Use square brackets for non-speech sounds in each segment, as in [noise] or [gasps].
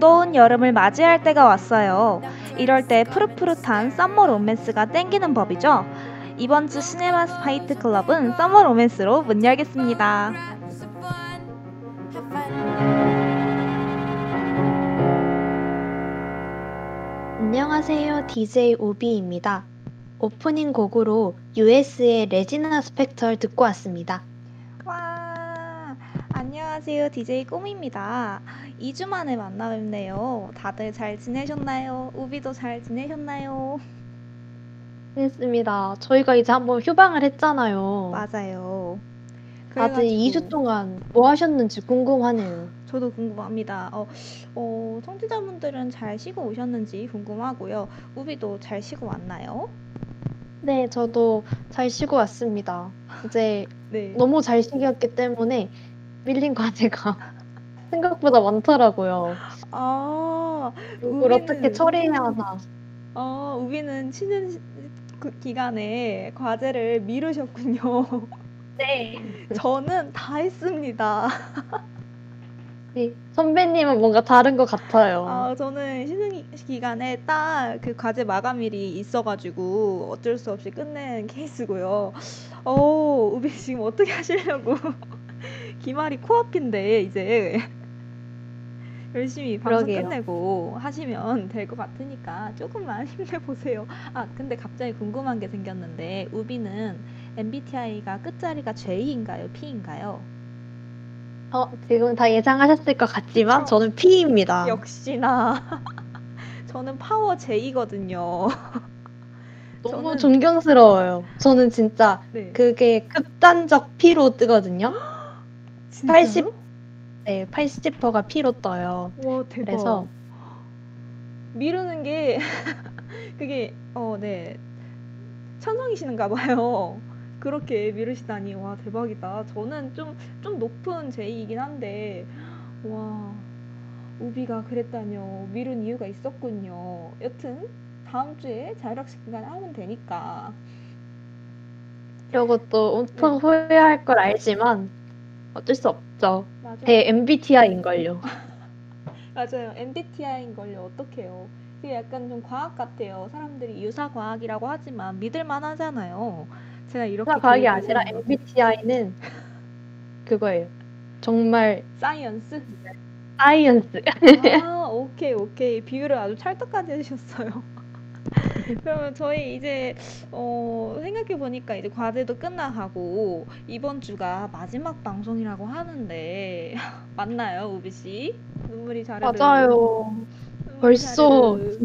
무더운 여름을 맞이할 때가 왔어요. 이럴 때 푸릇푸릇한 summer 로맨스가 땡기는 법이죠. 이번 주 시네마 스파이트 클럽은 summer 로맨스로 문 열겠습니다. 안녕하세요. DJ 우비입니다. 오프닝 곡으로 Us의 레지나 스펙터 듣고 왔습니다. 와, 안녕하세요. DJ 꿈입니다. 2주 만에 만나 뵙네요. 다들 잘 지내셨나요? 우비도 잘 지내셨나요? 했습니다. 저희가 이제 한번 휴방을 했잖아요. 맞아요. 다들 그래가지고 2주 동안 뭐 하셨는지 궁금하네요. 저도 궁금합니다. 어, 어, 청취자분들은 잘 쉬고 오셨는지 궁금하고요. 우비도 잘 쉬고 왔나요? 네, 저도 잘 쉬고 왔습니다. 이제 [laughs] 네. 너무 잘 쉬겼기 때문에 밀린 과제가 [laughs] 생각보다 많더라고요. 아, 이걸 어떻게 우비는- 처리해야 하나. 어, 우비는 쉬는 시- 그 기간에 과제를 미루셨군요. [laughs] 네. 저는 다 했습니다. [laughs] 네, 선배님은 뭔가 다른 것 같아요. 아, 저는 쉬는 기- 기간에 딱 그 과제 마감일이 있어가지고 어쩔 수 없이 끝낸 케이스고요. 어, 우비 지금 어떻게 하시려고? 기말이 코앞인데 이제 [laughs] 열심히 방송 그러게요. 끝내고 하시면 될 것 같으니까 조금만 [laughs] 힘내보세요. 아, 근데 갑자기 궁금한 게 생겼는데 우비는 MBTI가 끝자리가 J인가요? P인가요? 어, 지금 다 예상하셨을 것 같지만 저는 P입니다. 역시나 [laughs] 저는 파워 J거든요. 너무 저는- 존경스러워요. 저는 진짜 네. 그게 극단적 P로 뜨거든요. [gasps] 진짜요? 80 네, 80%가 P로 떠요. 와 대박. 그래서 미루는 게 [laughs] 그게 어 네 천성이시는가 봐요. 그렇게 미루시다니 와 대박이다. 저는 좀좀 높은 제이이긴 한데 와 우비가 그랬다뇨. 미룬 이유가 있었군요. 여튼 다음 주에 자율학습 기간에 하면 되니까. 또 엄청 후회할 걸 알지만 어쩔 수 없죠. 맞아요. 제 MBTI인걸요. [laughs] 맞아요. MBTI인 걸요. 어떡해요. 그게 약간 좀 과학 같아요. 사람들이 유사 과학이라고 하지만 믿을만 하잖아요. 제가 이렇게 과학이 계획을 아니라. MBTI는 [laughs] 그거예요. 정말 science? science. 아, 오케이, 오케이. 비유를 아주 찰떡같이 해주셨어요. [laughs] 그러면 저희 이제 어, 생각해 보니까 이제 과제도 끝나가고 이번 주가 마지막 방송이라고 하는데 [laughs] 맞나요, 우비 씨? 눈물이 자르르. 맞아요. 눈물이 벌써 자르르.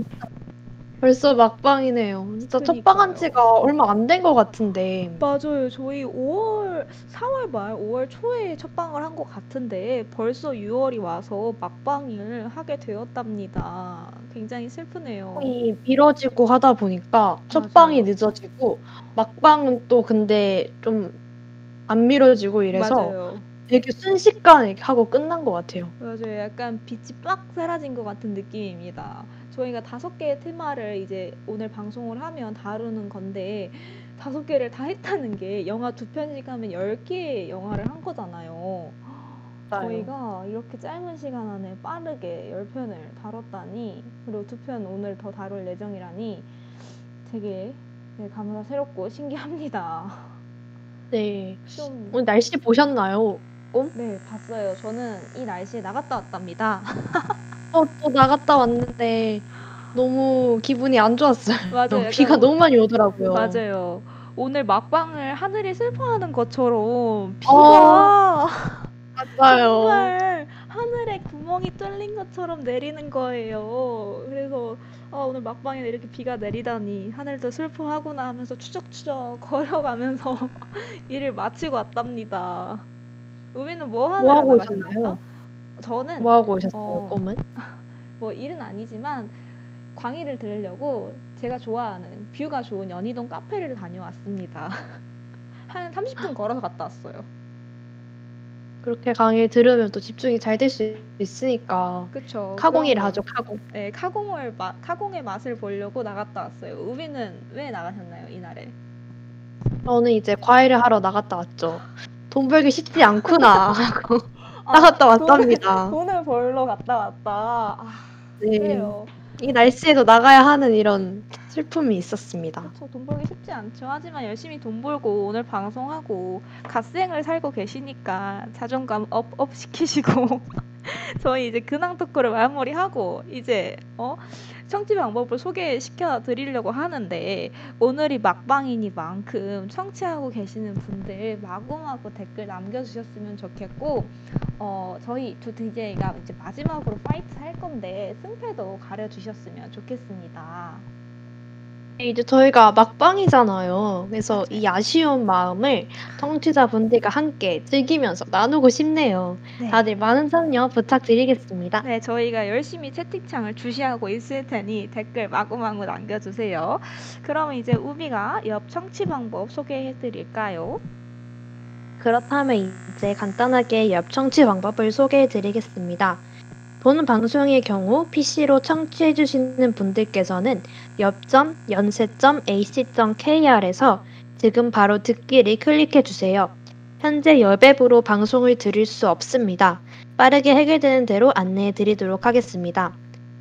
벌써 막방이네요. 진짜 그니까요. 첫방한 지가 얼마 안 된 것 같은데. 맞아요. 저희 5월, 4월 말, 5월 초에 첫 방을 한 것 같은데 벌써 6월이 와서 막방을 하게 되었답니다. 굉장히 슬프네요. 이 미뤄지고 하다 보니까 첫 방이 늦어지고 막방은 또 근데 좀 안 미뤄지고 이래서 맞아요. 되게 순식간에 이렇게 하고 끝난 것 같아요. 맞아요. 약간 빛이 빡 사라진 것 같은 느낌입니다. 저희가 다섯 개의 테마를 이제 오늘 방송을 하면 다루는 건데 다섯 개를 다 했다는 게 영화 두 편씩 하면 열 개의 영화를 한 거잖아요. 저희가 이렇게 짧은 시간 안에 빠르게 10편을 다뤘다니 그리고 두 편 오늘 더 다룰 예정이라니 되게 네, 새롭고 신기합니다. [laughs] 네. 좀 오늘 날씨 보셨나요? 네, 봤어요. 저는 이 날씨에 나갔다 왔답니다. [laughs] 어, 또 나갔다 왔는데 너무 기분이 안 좋았어요. 맞아요. 비가 너무 많이 오더라고요. 맞아요. 오늘 막방을 하늘이 슬퍼하는 것처럼 비가 어. 맞아요. 정말 하늘에 구멍이 뚫린 것처럼 내리는 거예요. 그래서 아, 오늘 막방에 이렇게 비가 내리다니 하늘도 슬퍼하구나 하면서 추적추적 [laughs] 걸어가면서 [laughs] 일을 마치고 왔답니다. 우비는 뭐 하느라 뭐 하고? 오셨나요? 저는 뭐 하고 오셨어요, 어. 꿈은? [laughs] 뭐 일은 아니지만 광희를 들으려고 제가 좋아하는 뷰가 좋은 연희동 카페를 다녀왔습니다. 한 30분 걸어서 갔다 왔어요. 그렇게 강의 들으면 또 집중이 잘 될 수 있으니까. 카공이를 그런 하죠, 거. 카공. 네, 카공을 마, 카공의 맛을 보려고 나갔다 왔어요. 우비는 왜 나가셨나요, 이날에? 저는 이제 과외를 하러 나갔다 왔죠. 돈 벌기 쉽지 않구나 [laughs] 하고 아, [laughs] 나갔다 돈을, 왔답니다. 돈을 벌러 갔다 왔다. 아, 네. 그래요. 이 날씨에도 나가야 하는 이런 슬픔이 있었습니다. 그렇죠. 돈 벌기 쉽지 않죠. 하지만 열심히 돈 벌고 오늘 방송하고 갓생을 살고 계시니까 자존감 up, up 시키시고 [laughs] [laughs] 저희 이제 근황 talk를 마무리하고 이제 어 청취 방법을 소개시켜 드리려고 하는데 오늘이 막방이니만큼 청취하고 계시는 분들 마구마구 댓글 남겨주셨으면 좋겠고 어 저희 두 DJ가 이제 마지막으로 fight 할 건데 승패도 가려주셨으면 좋겠습니다. 이제 저희가 막방이잖아요. 그래서 이 아쉬운 마음을 청취자분들과 함께 즐기면서 나누고 싶네요. 네. 다들 많은 참여 부탁드리겠습니다. 네, 저희가 열심히 채팅창을 주시하고 있을 테니 댓글 마구마구 남겨주세요. 그럼 이제 우비가 옆 청취 방법 소개해 드릴까요? 그렇다면 이제 간단하게 옆 청취 방법을 소개해 드리겠습니다. 본 방송의 경우 PC로 청취해 주시는 분들께서는 옆.연세.ac.kr에서 지금 바로 듣기를 클릭해 주세요. 현재 여백으로 방송을 들을 수 없습니다. 빠르게 해결되는 대로 안내해 드리도록 하겠습니다.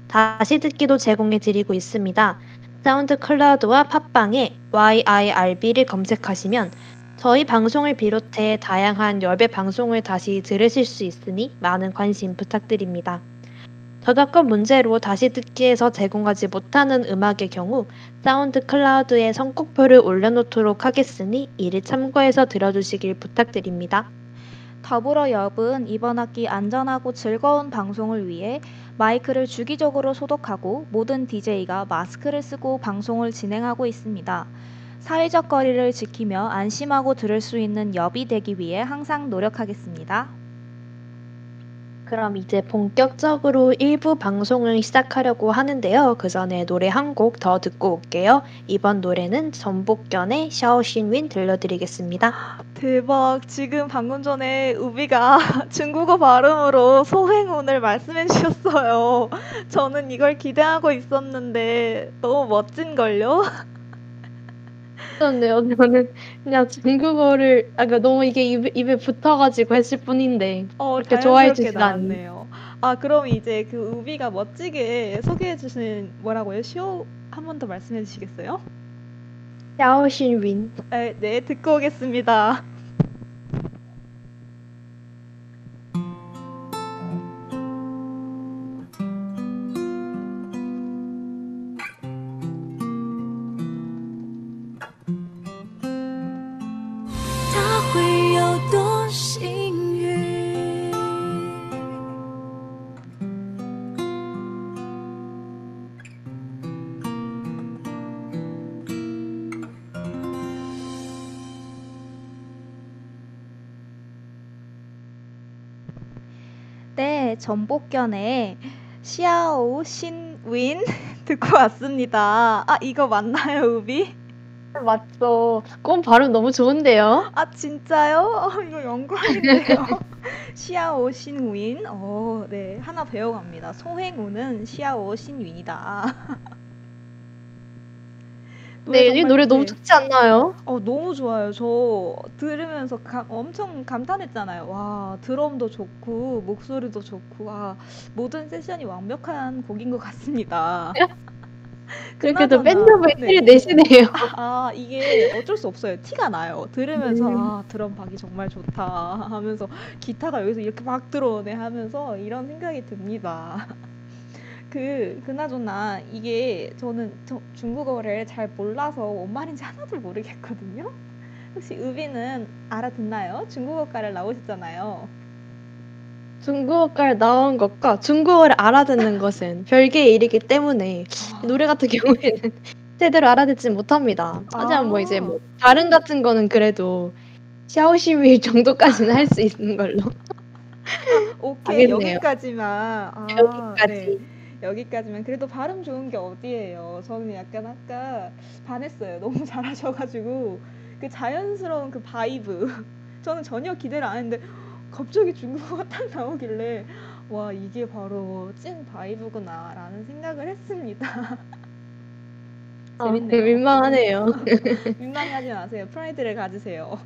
다시 듣기도 제공해 드리고 있습니다. 사운드 클라우드와 팟빵에 YIRB를 검색하시면 저희 방송을 비롯해 다양한 열배 방송을 다시 들으실 수 있으니 많은 관심 부탁드립니다. 저작권 문제로 다시 듣기에서 제공하지 못하는 음악의 경우 사운드 클라우드에 선곡표를 올려놓도록 하겠으니 이를 참고해서 들어주시길 부탁드립니다. 더불어 엽은 이번 학기 안전하고 즐거운 방송을 위해 마이크를 주기적으로 소독하고 모든 DJ가 마스크를 쓰고 방송을 진행하고 있습니다. 사회적 거리를 지키며 안심하고 들을 수 있는 엽이 되기 위해 항상 노력하겠습니다. 그럼 이제 본격적으로 1부 방송을 시작하려고 하는데요. 그 전에 노래 한 곡 더 듣고 올게요. 이번 노래는 전복견의 샤오신윈 들려드리겠습니다. 대박. 지금 방금 전에 우비가 [laughs] 중국어 발음으로 소행운을 말씀해 주셨어요. 저는 이걸 기대하고 있었는데 너무 멋진걸요? [laughs] 그런데요, [laughs] 저는 그냥 중국어를 아, 그러니까 너무 이게 입에, 입에 붙어가지고 했을 뿐인데 어, 그렇게 좋아해 주진 않네. 나왔네요. 아, 그럼 이제 그 우비가 멋지게 소개해 주신 뭐라고요? 쇼 한 번 더 말씀해 주시겠어요? 샤오신 윈 네, 네, 듣고 오겠습니다. 전복견의 시아오 신윈 [laughs] 듣고 왔습니다. 아, 이거 맞나요, 우비? 맞죠. 그건 발음 너무 좋은데요. 아, 진짜요? 어, 이거 영광인데요. [laughs] 시아오 신윈. 어, 네, 하나 배워갑니다. 소행우는 시아오 신윈이다. [laughs] 네, 이 노래 너무 네. 좋지 않나요? 어, 너무 좋아요. 저 들으면서 가- 엄청 감탄했잖아요. 와, 드럼도 좋고, 목소리도 좋고, 아, 모든 세션이 완벽한 곡인 것 같습니다. [laughs] 그렇게도 네. 티를 내시네요. 아, 이게 어쩔 수 없어요. 티가 나요. 들으면서, 음. 아, 드럼 박이 정말 좋다 하면서, 기타가 여기서 이렇게 막 들어오네 하면서 이런 생각이 듭니다. 그, 그나저나, 이게 저는 저- 중국어를 잘 몰라서 뭔 말인지 하나도 모르겠거든요. 혹시 의비는 알아듣나요? 중국어과를 나오셨잖아요. 중국어과를 나온 것과 중국어를 알아듣는 것은 별개의 일이기 때문에 이 노래 같은 경우에는 [laughs] 제대로 알아듣지 못합니다. 하지만 뭐 이제 뭐 다른 같은 거는 그래도 샤오시밀 [laughs] 정도까지는 할 수 있는 걸로. 오케이, 알겠네요. 여기까지만. 아, 여기까지. 네. 여기까지만. 그래도 발음 좋은 게 어디예요? 저는 약간 아까 반했어요. 너무 [laughs] 잘하셔가지고 그 자연스러운 그 vibe. [laughs] 저는 전혀 기대를 안 했는데 갑자기 중국어가 [laughs] 딱 나오길래 와 이게 바로 찐 바이브구나라는 생각을 했습니다. 아, 재밌네요. 민망하네요. 민망해하지 마세요. 프라이드를 가지세요.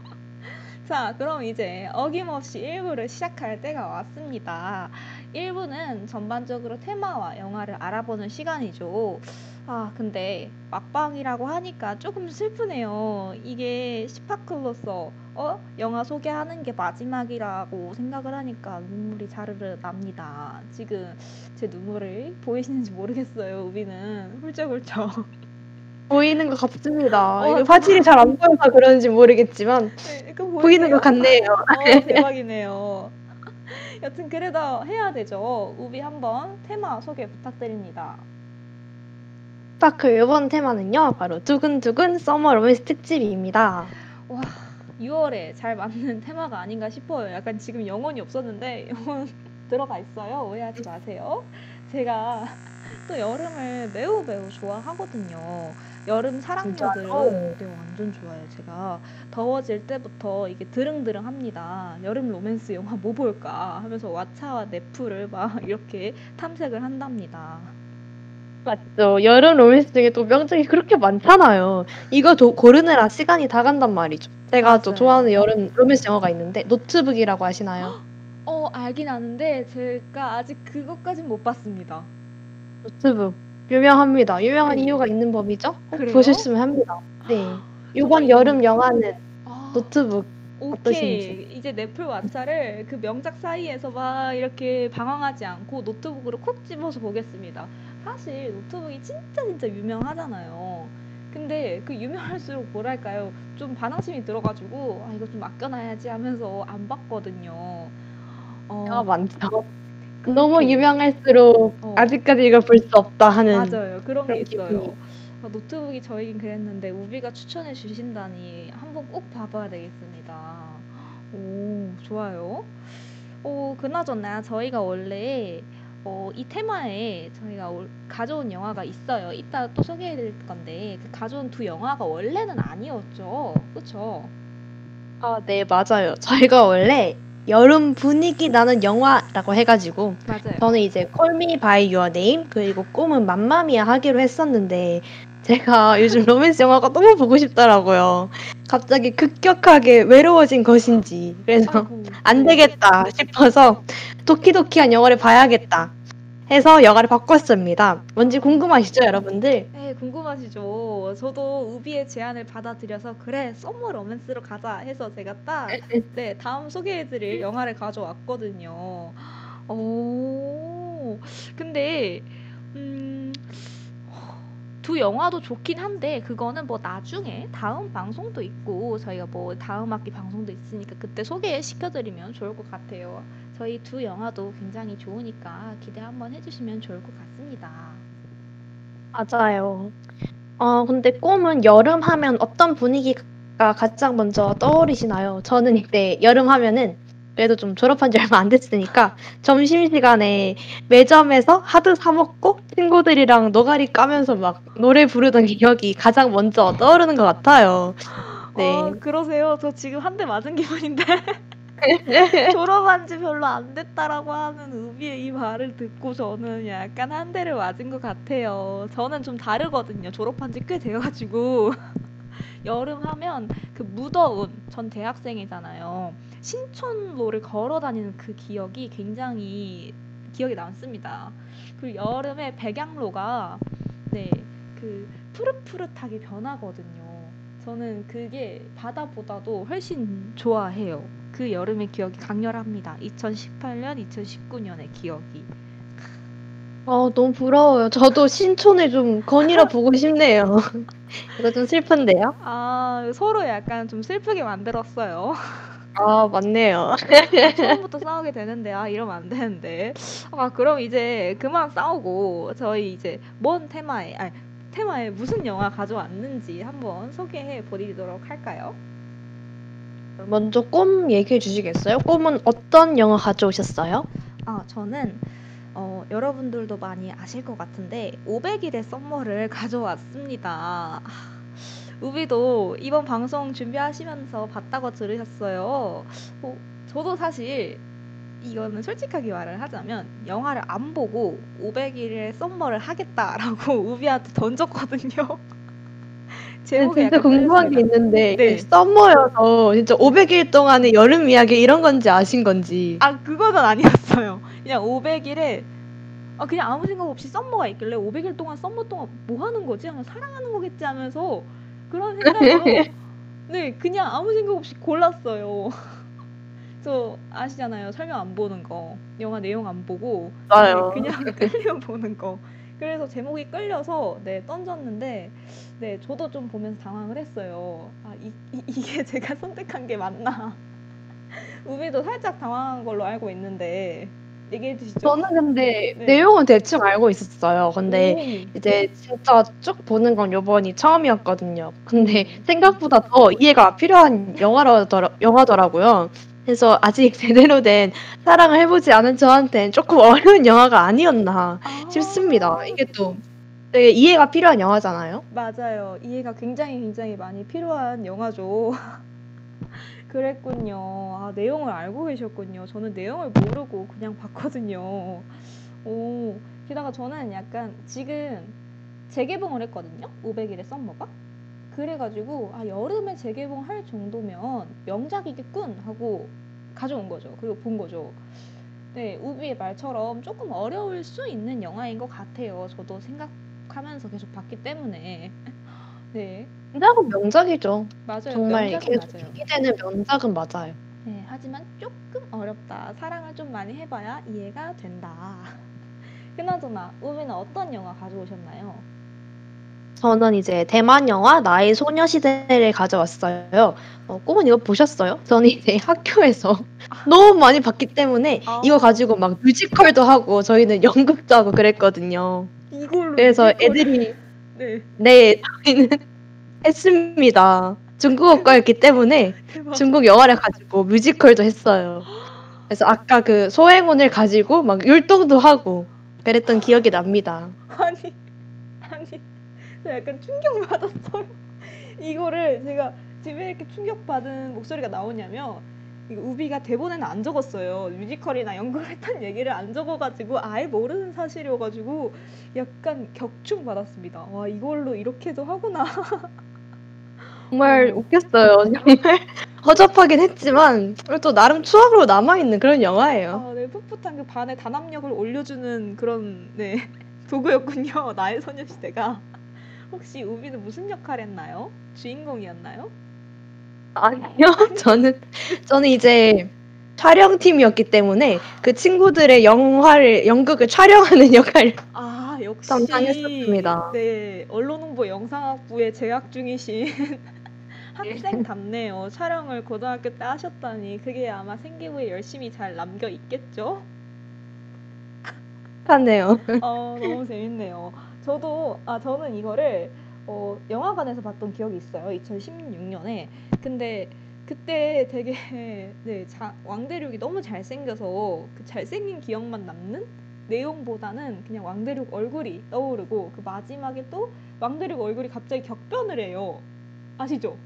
자, 그럼 이제 어김없이 1부를 시작할 때가 왔습니다. 1부는 전반적으로 테마와 영화를 알아보는 시간이죠. 아, 근데 막방이라고 하니까 조금 슬프네요. 이게 시파클로서 어? 영화 소개하는 게 마지막이라고 생각을 하니까 눈물이 자르르 납니다. 지금 제 눈물을 보이시는지 모르겠어요. 우비는 훌쩍훌쩍. 보이는 것 같습니다. 어, 화질이 잘 안 보여서 [laughs] 그런지 모르겠지만 네, 보이는 것 같네요. 어, [laughs] 대박이네요. 여튼 그래도 해야 되죠. 우비 한번 테마 소개 부탁드립니다. 스파클 이번 테마는요. 바로 두근두근 summer 로맨스 특집입니다. 와, 6월에 잘 맞는 테마가 아닌가 싶어요. 약간 지금 영혼이 없었는데 [laughs] 영혼 들어가 있어요. 오해하지 마세요. 제가 또 여름을 매우 매우 좋아하거든요. 여름 사랑녀들은 진짜요? 네, 완전 좋아요. 제가 더워질 때부터 이게 드릉드릉합니다. 여름 로맨스 영화 뭐 볼까 하면서 왓챠와 넷플을 막 [laughs] 이렇게 탐색을 한답니다. 맞죠. 여름 로맨스 중에 또 명작이 그렇게 많잖아요. 이거 도, 고르느라 시간이 다 간단 말이죠. 제가 또 맞아요. 좋아하는 여름 로맨스 영화가 있는데 노트북이라고 아시나요? 어, 알긴 아는데 제가 아직 그것까진 못 봤습니다. 노트북 유명합니다. 유명한 이유가 있는 법이죠. 그래요? 보셨으면 합니다. 네. 이번 여름 영화는 아. 노트북 오케이 어떠신지. 이제 넷플 왓챠를 그 명작 사이에서 막 이렇게 방황하지 않고 노트북으로 콕 집어서 보겠습니다. 사실 노트북이 진짜 진짜 유명하잖아요. 근데 그 유명할수록 뭐랄까요 좀 반항심이 들어가지고 아 이거 좀 아껴놔야지 하면서 안 봤거든요. 어, 영화 많죠. 너무 유명할수록 어. 아직까지 이걸 볼 수 없다 하는 맞아요 그런 게 있어요. 기분이. 아, 노트북이 저희긴 그랬는데 우비가 추천해 주신다니 한번 꼭 봐봐야 되겠습니다. 오 좋아요. 오 그나저나 저희가 원래 어, 이 테마에 저희가 올- 가져온 영화가 있어요. 이따 또 소개해 드릴 건데 그 가져온 두 영화가 원래는 아니었죠. 그쵸? 아, 네, 맞아요. 저희가 원래 여름 분위기 나는 영화라고 해가지고 맞아요. 저는 이제 Call Me By Your Name 그리고 꿈은 맘마미아 하기로 했었는데 제가 [laughs] 요즘 로맨스 영화가 너무 보고 싶더라고요. 갑자기 급격하게 외로워진 것인지 그래서 안 네. 되겠다 싶어서 도키도키한 영화를 봐야겠다 해서 영화를 바꿨습니다. 뭔지 궁금하시죠, 여러분들? 네, 궁금하시죠? 저도 우비의 제안을 받아들여서 그래 summer 로맨스로 가자 해서 제가 딱 네, 다음 소개해드릴 영화를 가져왔거든요. 오, 근데 음, 두 영화도 좋긴 한데 그거는 뭐 나중에 다음 방송도 있고 저희가 뭐 다음 학기 방송도 있으니까 그때 소개시켜드리면 좋을 것 같아요. 저희 두 영화도 굉장히 좋으니까 기대 한번 해주시면 좋을 것 같습니다. 맞아요. 어, 근데 꿈은 여름 하면 어떤 분위기가 가장 먼저 떠오르시나요? 저는 이때 여름 하면은 그래도 좀 졸업한 지 얼마 안 됐으니까 점심시간에 매점에서 하드 사 먹고 친구들이랑 노가리 까면서 막 노래 부르던 기억이 가장 먼저 떠오르는 것 같아요. 네. 어, 그러세요. 저 지금 한 대 맞은 기분인데 [laughs] 졸업한 지 별로 안 됐다라고 하는 우비의 이 말을 듣고 저는 약간 한 대를 맞은 것 같아요. 저는 좀 다르거든요. 졸업한 지 꽤 돼가지고 [laughs] 여름 하면 그 무더운 전 대학생이잖아요. 신촌로를 걸어 다니는 그 기억이 굉장히 기억에 남습니다. 그리고 여름에 백양로가 네, 그 푸릇푸릇하게 변하거든요. 저는 그게 바다보다도 훨씬 좋아해요. 그 여름의 기억이 강렬합니다. 2018년, 2019년의 기억이. 어, 너무 부러워요. 저도 신촌을 좀 거닐어 보고 싶네요. [laughs] 이거 좀 슬픈데요? 아, 서로 약간 좀 슬프게 만들었어요. 아, 맞네요. [laughs] 처음부터 싸우게 되는데, 아, 이러면 안 되는데. 아, 그럼 이제 그만 싸우고, 저희 이제 뭔 테마에, 아니, 테마에 무슨 영화 가져왔는지 한번 소개해 보도록 할까요? 먼저 꿈 얘기해 주시겠어요? 꿈은 어떤 영화 가져오셨어요? 아, 저는 어, 여러분들도 많이 아실 것 같은데 500일의 썸머를 [laughs] 가져왔습니다. 아, 우비도 이번 방송 준비하시면서 봤다고 들으셨어요. 어, 저도 사실 이거는 솔직하게 말을 하자면 영화를 안 보고 500일의 썸머를 하겠다라고 [laughs] 우비한테 던졌거든요. [laughs] 제목에 진짜 약간 궁금한 게. 있는데 네. 썸머여서 진짜 500일 동안의 여름 이야기 이런 건지 아신 건지. 아 그거는 아니었어요. 그냥 500일에 아 그냥 아무 생각 없이 썸머가 있길래 500일 동안 썸머 동안 뭐 하는 거지? 그냥 사랑하는 거겠지 하면서 그런 생각으로 [laughs] 네 그냥 아무 생각 없이 골랐어요. 저 아시잖아요. 설명 안 보는 거, 영화 내용 안 보고. 네, 그냥 [laughs] 끌려 보는 거. 그래서 제목이 끌려서 네 던졌는데 네 저도 좀 보면서 당황을 했어요. 아 이, 이, 이 게 [laughs] 제가 선택한 게 맞나? [laughs] 우비도 살짝 당황한 걸로 알고 있는데 얘기해 주시죠. 저는 근데 네. 내용은 대충 알고 있었어요. 근데 오, 이제 진짜 쭉 보는 건 요번이 처음이었거든요. 근데 음. 생각보다 더 이해가 필요한 영화더라, 영화더라고요. 그래서 아직 [laughs] 제대로 된 사랑을 해보지 않은 저한테는 조금 어려운 영화가 아니었나 아, 싶습니다. 이게 또 되게 이해가 필요한 영화잖아요. 맞아요. 이해가 굉장히 굉장히 많이 필요한 영화죠. [laughs] 그랬군요. 아, 내용을 알고 계셨군요. 저는 내용을 모르고 그냥 봤거든요. 오, 게다가 저는 약간 지금 재개봉을 했거든요. 500일의 썸머가. 그래가지고 아 여름에 재개봉할 정도면 명작이겠군 하고 가져온 거죠. 그리고 본 거죠. 네, 우비의 말처럼 조금 어려울 수 있는 영화인 것 같아요. 저도 생각하면서 계속 봤기 때문에. [laughs] 네, 명작은 명작이죠. 맞아요. 정말 명작은 계속 맞아요. 기대는 명작은 맞아요. 네, 하지만 조금 어렵다. 사랑을 좀 많이 해봐야 이해가 된다. [laughs] 그나저나 우비는 어떤 영화 가져오셨나요? 저는 이제 대만 영화 나의 소녀시대를 가져왔어요. 어, 꿈은 이거 보셨어요? 저는 이제 [laughs] 학교에서 [laughs] 너무 많이 봤기 때문에 아. 이거 가지고 막 뮤지컬도 하고 저희는 연극도 하고 그랬거든요. 이걸로 그래서 애들이 네 네 저희는 [laughs] 했습니다. 중국어과였기 때문에 대박. 중국 영화를 가지고 뮤지컬도 했어요. 그래서 아까 그 소행운을 가지고 막 율동도 하고 그랬던 기억이 납니다. 아니 약간 충격 받았어요. [laughs] 이거를 제가 지금 왜 이렇게 충격 받은 목소리가 나오냐면 우비가 대본에는 안 적었어요. 뮤지컬이나 연극을 했다는 얘기를 안 적어가지고 아예 모르는 사실이어가지고 약간 격충 받았습니다. 와 이걸로 이렇게도 하구나. [laughs] 정말 어. 웃겼어요. 정말 [laughs] 허접하긴 했지만 또 나름 추억으로 남아있는 그런 영화예요. 아, 네 풋풋한 그 반의 단합력을 올려주는 그런 네 도구였군요. 나의 소녀시대가. 혹시 우비는 무슨 역할 했나요? 주인공이었나요? 아니요. [laughs] 저는 저는 이제 촬영팀이었기 때문에 그 친구들의 영화를 연극을 촬영하는 [laughs] 역할. 아 역시 담당했었습니다. 네 언론홍보 영상학부에 재학 중이신 [laughs] 학생답네요. 촬영을 고등학교 때 하셨다니 그게 아마 생기부에 열심히 잘 남겨 있겠죠? 하네요. 어 너무 재밌네요. 저도 아 저는 이거를 어, 영화관에서 봤던 기억이 있어요. 2016년에. 근데 그때 되게 [laughs] 네, 자, 왕대륙이 너무 잘생겨서 그 잘생긴 기억만 남는 내용보다는 그냥 왕대륙 얼굴이 떠오르고 그 마지막에 또 왕대륙 얼굴이 갑자기 격변을 해요. 아시죠?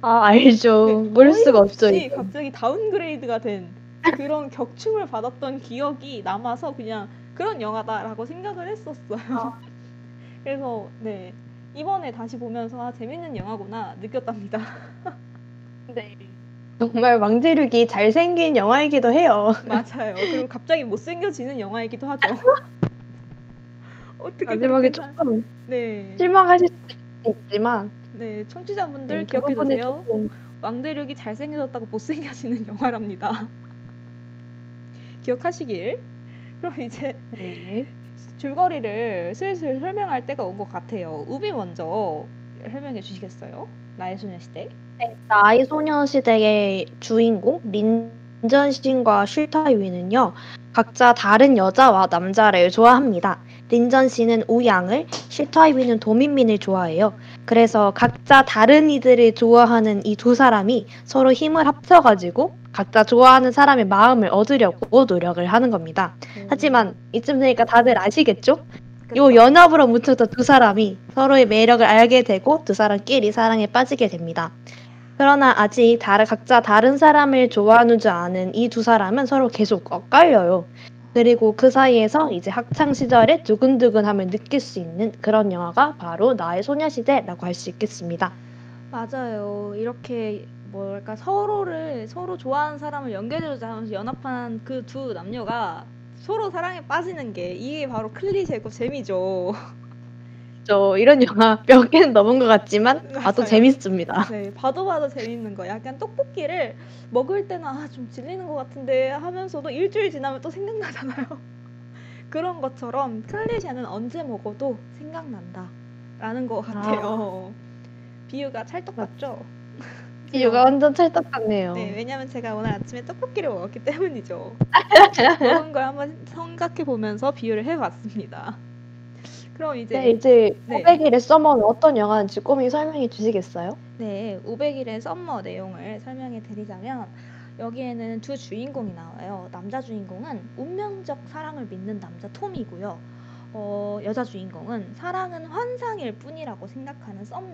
아 알죠. 네, 모를 수가 없죠. 갑자기 다운그레이드가 된 그런 격충을 받았던 기억이 남아서 그냥 그런 영화다라고 생각을 했었어요. 아. [laughs] 그래서 네 이번에 다시 보면서 아, 재밌는 영화구나 느꼈답니다. [laughs] 네. 정말 왕대륙이 잘생긴 영화이기도 해요. [laughs] 맞아요. 그리고 갑자기 못생겨지는 영화이기도 하죠. 어떻게 마지막에 그렇게 사- 조금 네, 실망하실 수도 있지만 네 청취자분들 네, 그 기억해. 조금 왕대륙이 잘생겨졌다고 못생겨지는 영화랍니다. 기억하시길. 그럼 이제 네. 줄거리를 슬슬 설명할 때가 온 것 같아요. 우비 먼저 설명해 주시겠어요? 나의 소녀시대. 나의 소녀시대의 주인공 린전신과 쉴타유이는요 각자 다른 여자와 남자를 좋아합니다. 린전 씨는 우양을, 쉴타유이는 도민민을 좋아해요. 그래서 각자 다른 이들을 좋아하는 이 두 사람이 서로 힘을 합쳐가지고 각자 좋아하는 사람의 마음을 얻으려고 노력을 하는 겁니다. 하지만 이쯤 되니까 다들 아시겠죠? 요? 연합으로 뭉쳤던 두 사람이 서로의 매력을 알게 되고 두 사람끼리 사랑에 빠지게 됩니다. 그러나 아직 다른 각자 다른 사람을 좋아하는 줄 아는 이 두 사람은 서로 계속 엇갈려요. 그리고 그 사이에서 이제 학창 시절의 두근두근함을 느낄 수 있는 그런 영화가 바로 나의 소녀시대라고 할 수 있겠습니다. 맞아요. 이렇게 뭐랄까 서로를 서로 좋아하는 사람을 연결해주자 하면서 연합한 그 두 남녀가 서로 사랑에 빠지는 게 이게 바로 클리셰고 재미죠. 저 이런 영화 몇 개는 넘은 것 같지만 봐도. 재밌습니다. 네, 봐도 봐도 재밌는 거. 약간 떡볶이를 먹을 때는 아, 좀 질리는 것 같은데 하면서도 일주일 지나면 또 생각나잖아요. [laughs] 그런 것처럼 클리셰는 언제 먹어도 생각난다. 라는 것 같아요. 비유가 찰떡 같죠? 이유가 완전 찰떡 같네요. 네, 왜냐면 제가 오늘 아침에 떡볶이를 먹었기 때문이죠. [laughs] 그런 걸 한번 생각해 보면서 비유를 해봤습니다. 그럼 이제 네, 이제 네. 500일의 서머는 어떤 영화인지 꼬미 설명해 주시겠어요? 네, 500일의 썸머 내용을 설명해 드리자면 여기에는 두 주인공이 나와요. 남자 주인공은 운명적 사랑을 믿는 남자 톰이고요. 어, 여자 주인공은 사랑은 환상일 뿐이라고 생각하는 썸,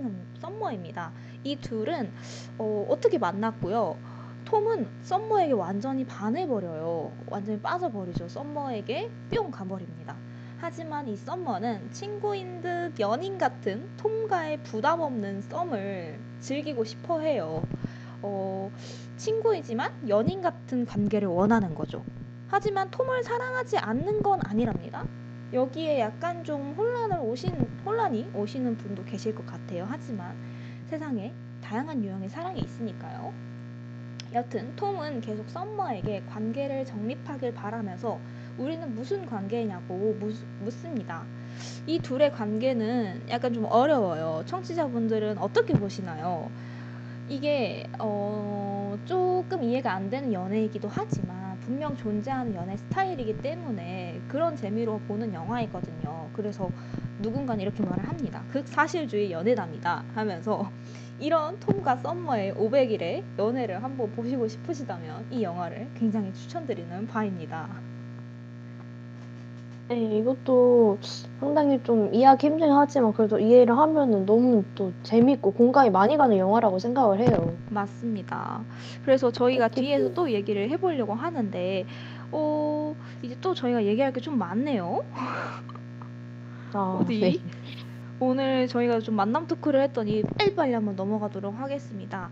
썸머입니다. 이 둘은 어, 어떻게 만났고요. 톰은 썸머에게 완전히 반해버려요. 완전히 빠져버리죠. 썸머에게 뿅 가버립니다. 하지만 이 썸머는 친구인 듯 연인 같은 톰과의 부담 없는 썸을 즐기고 싶어 해요. 어, 친구이지만 연인 같은 관계를 원하는 거죠. 하지만 톰을 사랑하지 않는 건 아니랍니다. 여기에 약간 좀 혼란을 오신 혼란이 오시는 분도 계실 것 같아요. 하지만 세상에 다양한 유형의 사랑이 있으니까요. 여튼 톰은 계속 썸머에게 관계를 정립하길 바라면서 우리는 무슨 관계냐고 묻, 묻습니다. 이 둘의 관계는 약간 좀 어려워요. 청취자분들은 어떻게 보시나요? 이게 어, 조금 이해가 안 되는 연애이기도 하지만 분명 존재하는 연애 스타일이기 때문에 그런 재미로 보는 영화이거든요. 그래서 누군가는 이렇게 말을 합니다. 극사실주의 연애담이다 하면서 [laughs] 이런 톰과 썸머의 500일의 연애를 한번 보시고 싶으시다면 이 영화를 굉장히 추천드리는 바입니다. 네, 이것도 상당히 좀 이해하기 힘들긴 하지만 그래도 이해를 하면은 너무 또 재밌고 공감이 많이 가는 영화라고 생각을 해요. 맞습니다. 그래서 저희가 특히- 뒤에서 또 얘기를 해보려고 하는데, 어, 이제 또 저희가 얘기할 게 좀 많네요. 아, [laughs] 어디? 네. 오늘 저희가 좀 만남 토크를 했더니 빨리빨리 한번 넘어가도록 하겠습니다.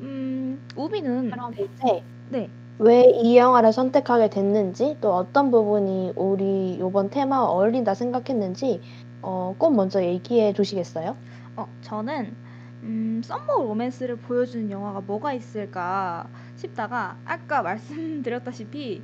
음, 우비는 그럼 이제 네, 왜 이 영화를 선택하게 됐는지 또 어떤 부분이 우리 이번 테마와 어울린다 생각했는지 어, 꼭 먼저 얘기해 주시겠어요? 어, 저는 음, 썸머 로맨스를 보여주는 영화가 뭐가 있을까 싶다가 아까 [laughs] 말씀드렸다시피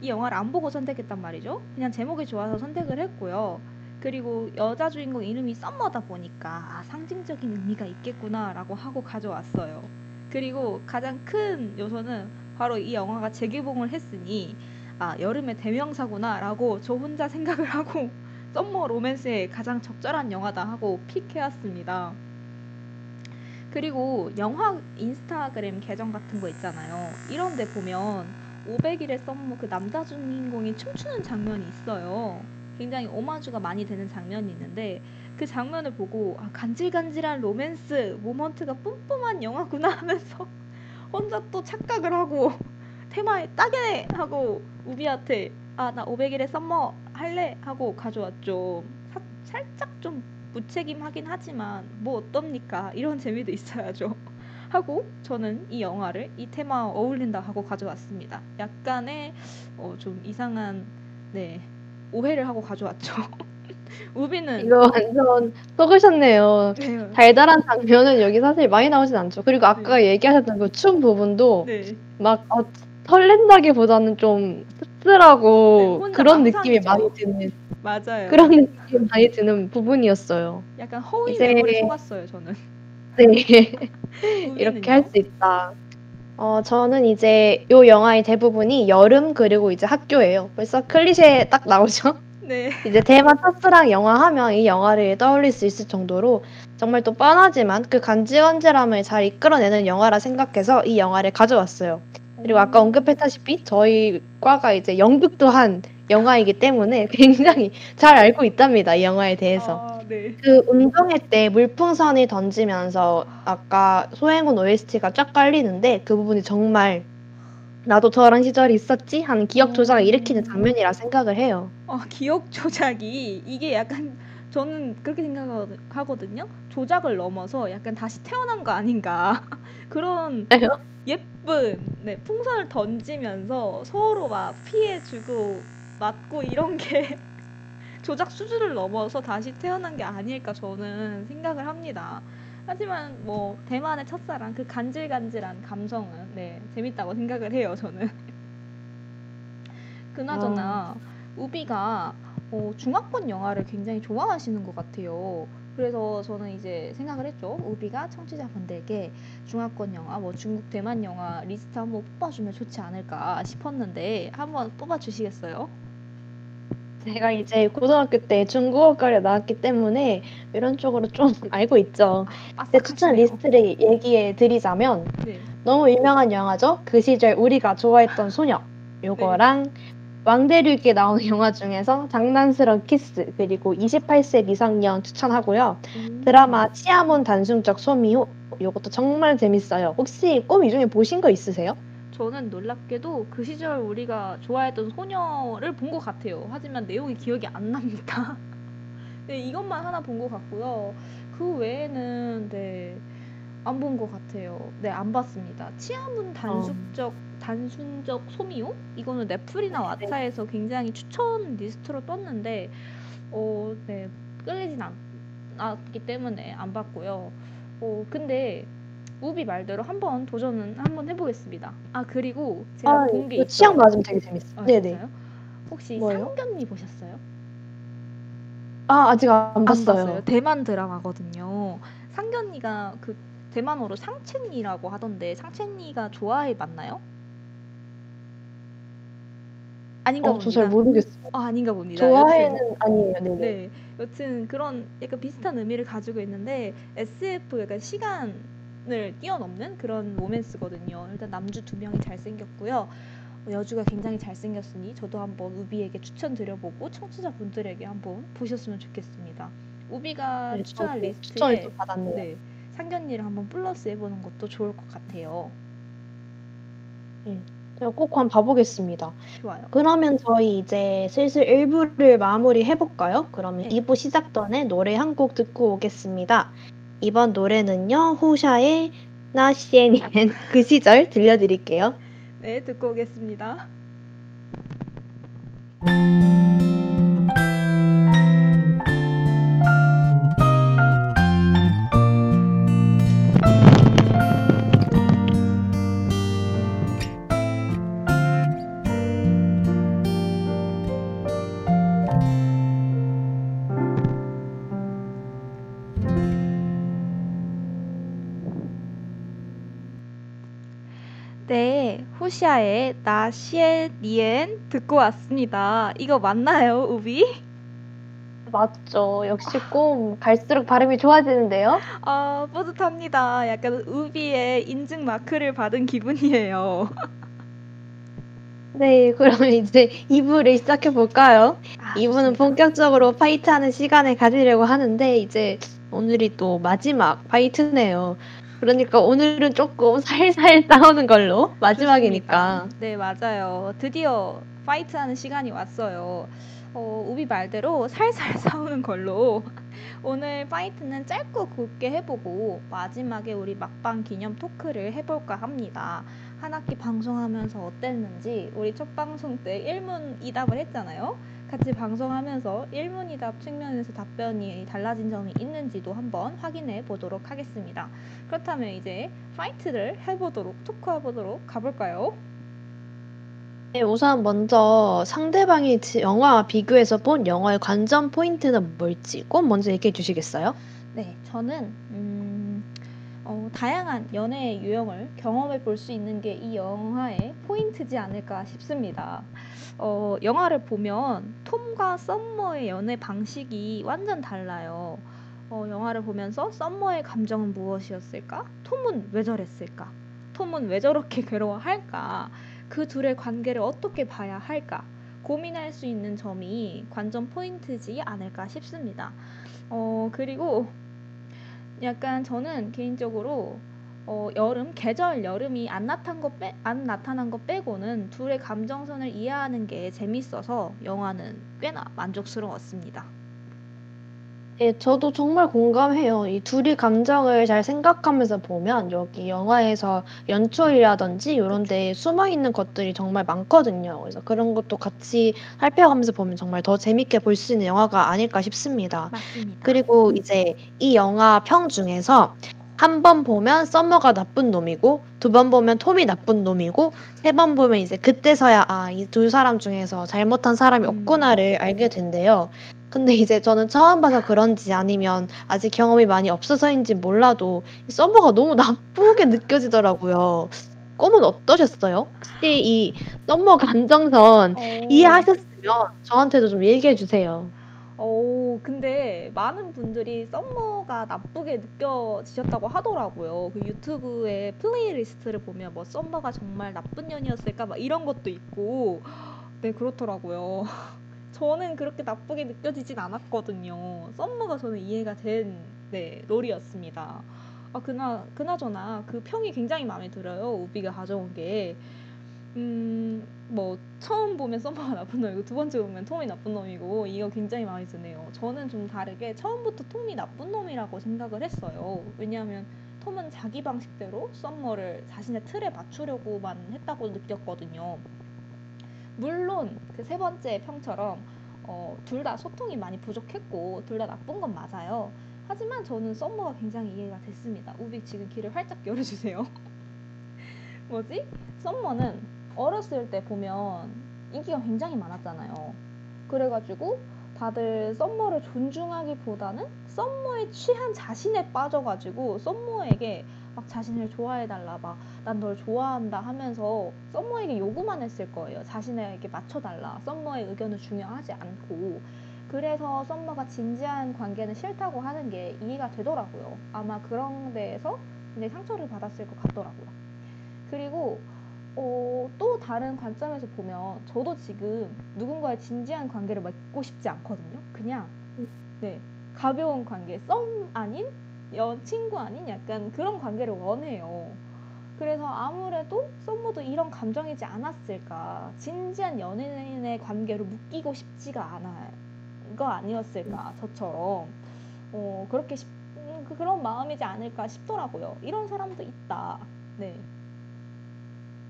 이 영화를 안 보고 선택했단 말이죠. 그냥 제목이 좋아서 선택을 했고요. 그리고 여자 주인공 이름이 썸머다 보니까 아, 상징적인 의미가 있겠구나라고 하고 가져왔어요. 그리고 가장 큰 요소는 바로 이 영화가 재개봉을 했으니 아 여름의 대명사구나라고 저 혼자 생각을 하고 [laughs] summer 로맨스에 가장 적절한 영화다 하고 pick해왔습니다. 그리고 영화 인스타그램 계정 같은 거 있잖아요. 이런 데 보면 500일의 썸머 그 남자 주인공이 춤추는 장면이 있어요. 굉장히 오마주가 많이 되는 장면이 있는데 그 장면을 보고 아, 간질간질한 로맨스 moment가 뿜뿜한 영화구나 [laughs] 하면서 혼자 또 착각을 하고 [laughs] 테마에 딱이네 하고 우비한테 아 나 500일의 썸머 할래 하고 가져왔죠. 사- 살짝 좀 무책임하긴 하지만 뭐 어떻습니까? 이런 재미도 있어야죠. [laughs] 하고 저는 이 영화를 이 테마와 어울린다 하고 가져왔습니다. 약간의 어, 좀 이상한 네 오해를 하고 가져왔죠. [laughs] 우비는 이거 완전 속으셨네요. 네, 달달한 장면은 여기 사실 많이 나오진 않죠. 그리고 아까 얘기하셨던 그 춤 부분도 네 막 어, 설렌다기보다는 좀 씁쓸하고 네, 그런 느낌이. 많이 드는 맞아요. 그런 느낌이 많이 드는 부분이었어요. 약간 허위 이제- 매물에 속았어요 저는. 네. [laughs] 이렇게 할 수 있다. 어, 저는 이제 요 영화의 대부분이 여름 그리고 이제 학교예요. 벌써 클리셰 딱 나오죠? 네. 이제 대만 첫사랑 영화 하면 이 영화를 떠올릴 수 있을 정도로 정말 또 뻔하지만 그 간질간질함을 잘 이끌어내는 영화라 생각해서 이 영화를 가져왔어요. 그리고 아까 언급했다시피 저희 과가 이제 연극도 한 영화이기 때문에 [laughs] 굉장히 잘 알고 있답니다. 이 영화에 대해서. 아, 네. 그 운동회 때 물풍선을 던지면서 아까 소행운 OST가 쫙 깔리는데 그 부분이 정말 나도 저런 시절이 있었지 하는 기억 조작을 음. 일으키는 장면이라 생각을 해요. 어, 기억 조작이 이게 약간 저는 그렇게 생각하거든요. 조작을 넘어서 약간 다시 태어난 거 아닌가 [laughs] 그런? 예쁜 네, 풍선을 던지면서 서로 막 피해주고 맞고 이런 게 [laughs] 조작 수준을 넘어서 다시 태어난 게 아닐까 저는 생각을 합니다. 하지만 뭐 대만의 첫사랑 그 간질간질한 감성은 네 재밌다고 생각을 해요 저는. [laughs] 그나저나 우비가 어, 중화권 영화를 굉장히 좋아하시는 것 같아요. 그래서 저는 이제 생각을 했죠. 우비가 청취자분들께 중화권 영화, 뭐 중국 대만 영화 리스트 한번 뽑아주면 좋지 않을까 싶었는데 한번 뽑아주시겠어요? 제가 이제 고등학교 때 중국어과를 나왔기 때문에 이런 쪽으로 좀 [laughs] 알고 있죠. 제 추천. 리스트를 얘기해 드리자면 네. 너무 유명한 영화죠. 그 시절 우리가 좋아했던 소녀 요거랑 왕대륙이 나오는 [laughs] 영화 중에서 장난스러운 키스 그리고 28세 미성년 추천하고요. 음. 드라마 치아문 단순적 소미호 요것도 정말 재밌어요. 혹시 꿈 이 중에 보신 거 있으세요? 저는 놀랍게도 그 시절 우리가 좋아했던 소녀를 본 것 같아요. 하지만 내용이 기억이 안 납니다. [laughs] 네, 이것만 하나 본 것 같고요. 그 외에는 네, 안 본 것 같아요. 네, 안 봤습니다. 치아문 단순적 단순적 소미호? 이거는 넷플이나 네. 왓챠에서 굉장히 추천 리스트로 떴는데 어, 네, 끌리진 않, 않기 때문에 안 봤고요. 어, 근데 우비 말대로 한번 도전은 한번 해보겠습니다. 아 그리고 제가 본게 이거 있어요. 취향 맞으면 되게 재밌어. 아, 네네. 진짜요? 혹시 뭐예요? 상견니 보셨어요? 아 아직 안안 봤어요. 대만 드라마거든요. 상견니가 그 대만어로 상첸니라고 하던데 상첸니가 좋아해 맞나요? 아닌가 어, 봅니다. 저 잘 모르겠어요. 아, 아닌가 봅니다. 좋아해는 아니에요. 네네. 네, 여튼 그런 약간 비슷한 의미를 가지고 있는데 SF 약간 시간 을 뛰어넘는 그런 로맨스거든요. 일단 남주 두 명이 잘생겼고요. 어, 여주가 굉장히 잘생겼으니 저도 한번 우비에게 추천드려보고 청취자분들에게 한번 보셨으면 좋겠습니다. 우비가 네, 저도 리스트에. 네, 상견니를 한번 플러스 해보는 것도 좋을 것 같아요. 제가 꼭 한번 봐보겠습니다. 좋아요. 그러면 저희 이제 슬슬 1부를 마무리 해볼까요? 그러면 네. 2부 시작 전에 노래 한 곡 듣고 오겠습니다. 이번 노래는요, 호샤의 나시엔ien [laughs] 그 시절 들려드릴게요. 네, 듣고 오겠습니다. 네, 호시아의 나시에 니엔 듣고 왔습니다. 이거 맞나요, 우비? 맞죠. 역시 꿈 갈수록 발음이 좋아지는데요. 아, 뿌듯합니다. 약간 우비의 인증 마크를 받은 기분이에요. [laughs] 네, 그러면 이제 2부를 시작해 볼까요? 아, 2부는 좋습니다. 본격적으로 파이트하는 시간을 가지려고 하는데 이제 오늘이 또 마지막 파이트네요. 그러니까 오늘은 조금 살살 [laughs] 싸우는 걸로 마지막이니까. 좋습니다. 네, 맞아요. 드디어 파이트하는 시간이 왔어요. 어, 우비 말대로 살살 [laughs] 싸우는 걸로 오늘 파이트는 짧고 굵게 해보고 마지막에 우리 막방 기념 토크를 해볼까 합니다. 한 학기 방송하면서 어땠는지 우리 첫 방송 때 일문이답을 했잖아요. 같이 방송하면서 일문이답 측면에서 답변이 달라진 점이 있는지도 한번 확인해 보도록 하겠습니다. 그렇다면 이제 fight를 해보도록 talk해보도록 가볼까요? 네, 우선 먼저 상대방이 지- 영화와 비교해서 본 영화의 관전 포인트는 뭘지 꼼 먼저 얘기해 주시겠어요? 네, 저는 음, 어, 다양한 연애의 유형을 경험해 볼 수 있는 게 이 영화의 포인트지 않을까 싶습니다. 어, 영화를 보면 톰과 썸머의 연애 방식이 완전 달라요. 어, 영화를 보면서 썸머의 감정은 무엇이었을까? 톰은 왜 저랬을까? 톰은 왜 저렇게 [laughs] 괴로워할까? 그 둘의 관계를 어떻게 봐야 할까? 고민할 수 있는 점이 관전 포인트지 않을까 싶습니다. 어, 그리고 약간 저는 개인적으로 어, 여름 계절 여름이 안 나타난 거 빼, 안 나타난 거 빼고는 둘의 감정선을 이해하는 게 재밌어서 영화는 꽤나 만족스러웠습니다. 예, 저도 정말 공감해요. 이 둘이 감정을 잘 생각하면서 보면 여기 영화에서 연출이라든지 이런 데 숨어 있는 것들이 정말 많거든요. 그래서 그런 것도 같이 살펴가면서 보면 정말 더 재밌게 볼 수 있는 영화가 아닐까 싶습니다. 맞습니다. 그리고 이제 이 영화 평 중에서 한 번 보면 썸머가 나쁜 놈이고 두 번 보면 톰이 나쁜 놈이고 세 번 보면 이제 그때서야 아, 이 두 사람 중에서 잘못한 사람이 음. 없구나를 알게 된대요. 근데 이제 저는 처음 봐서 그런지 아니면 아직 경험이 많이 없어서인지 몰라도 이 썸머가 너무 [laughs] 나쁘게 느껴지더라고요. 꼼은 어떠셨어요? 혹시 이 썸머 감정선 어, 이해하셨으면 저한테도 좀 얘기해 주세요. 어, 근데 많은 분들이 썸머가 나쁘게 느껴지셨다고 하더라고요. 그 유튜브의 playlist를 보면 뭐 썸머가 정말 나쁜 년이었을까 막 이런 것도 있고, 네 그렇더라고요. 저는 그렇게 나쁘게 느껴지진 않았거든요. 썸머가 저는 이해가 된 네, 롤이었습니다. 아 그나 그나저나 그 평이 굉장히 마음에 들어요. 우비가 가져온 게. 음, 뭐 처음 보면 썸머가 나쁜 놈이고 두 번째 보면 톰이 나쁜 놈이고 이거 굉장히 마음에 드네요. 저는 좀 다르게 처음부터 톰이 나쁜 놈이라고 생각을 했어요. 왜냐하면 톰은 자기 방식대로 썸머를 자신의 틀에 맞추려고만 했다고 느꼈거든요. 물론 그 세 번째 평처럼 어, 둘 다 소통이 많이 부족했고 둘 다 나쁜 건 맞아요. 하지만 저는 썸머가 굉장히 이해가 됐습니다. 우비 지금 귀를 활짝 열어주세요. [laughs] 뭐지? 썸머는 어렸을 때 보면 인기가 굉장히 많았잖아요. 그래가지고 다들 썸머를 존중하기보다는 썸머에 취한 자신에 빠져가지고 썸머에게 막 자신을 좋아해달라, 막 난 널 좋아한다 하면서 썸머에게 요구만 했을 거예요. 자신에게 맞춰달라. 썸머의 의견은 중요하지 않고. 그래서 썸머가 진지한 관계는 싫다고 하는 게 이해가 되더라고요. 아마 그런 데에서 굉장히 상처를 받았을 것 같더라고요. 그리고 어, 또 다른 관점에서 보면 저도 지금 누군가의 진지한 관계를 맺고 싶지 않거든요. 그냥 네 가벼운 관계, 썸 아닌 여 친구 아닌 약간 그런 관계를 원해요. 그래서 아무래도 썸머도 이런 감정이지 않았을까. 진지한 연인의 관계로 묶이고 싶지가 않아 거 아니었을까 저처럼 어, 그렇게 싶, 그런 마음이지 않을까 싶더라고요. 이런 사람도 있다. 네.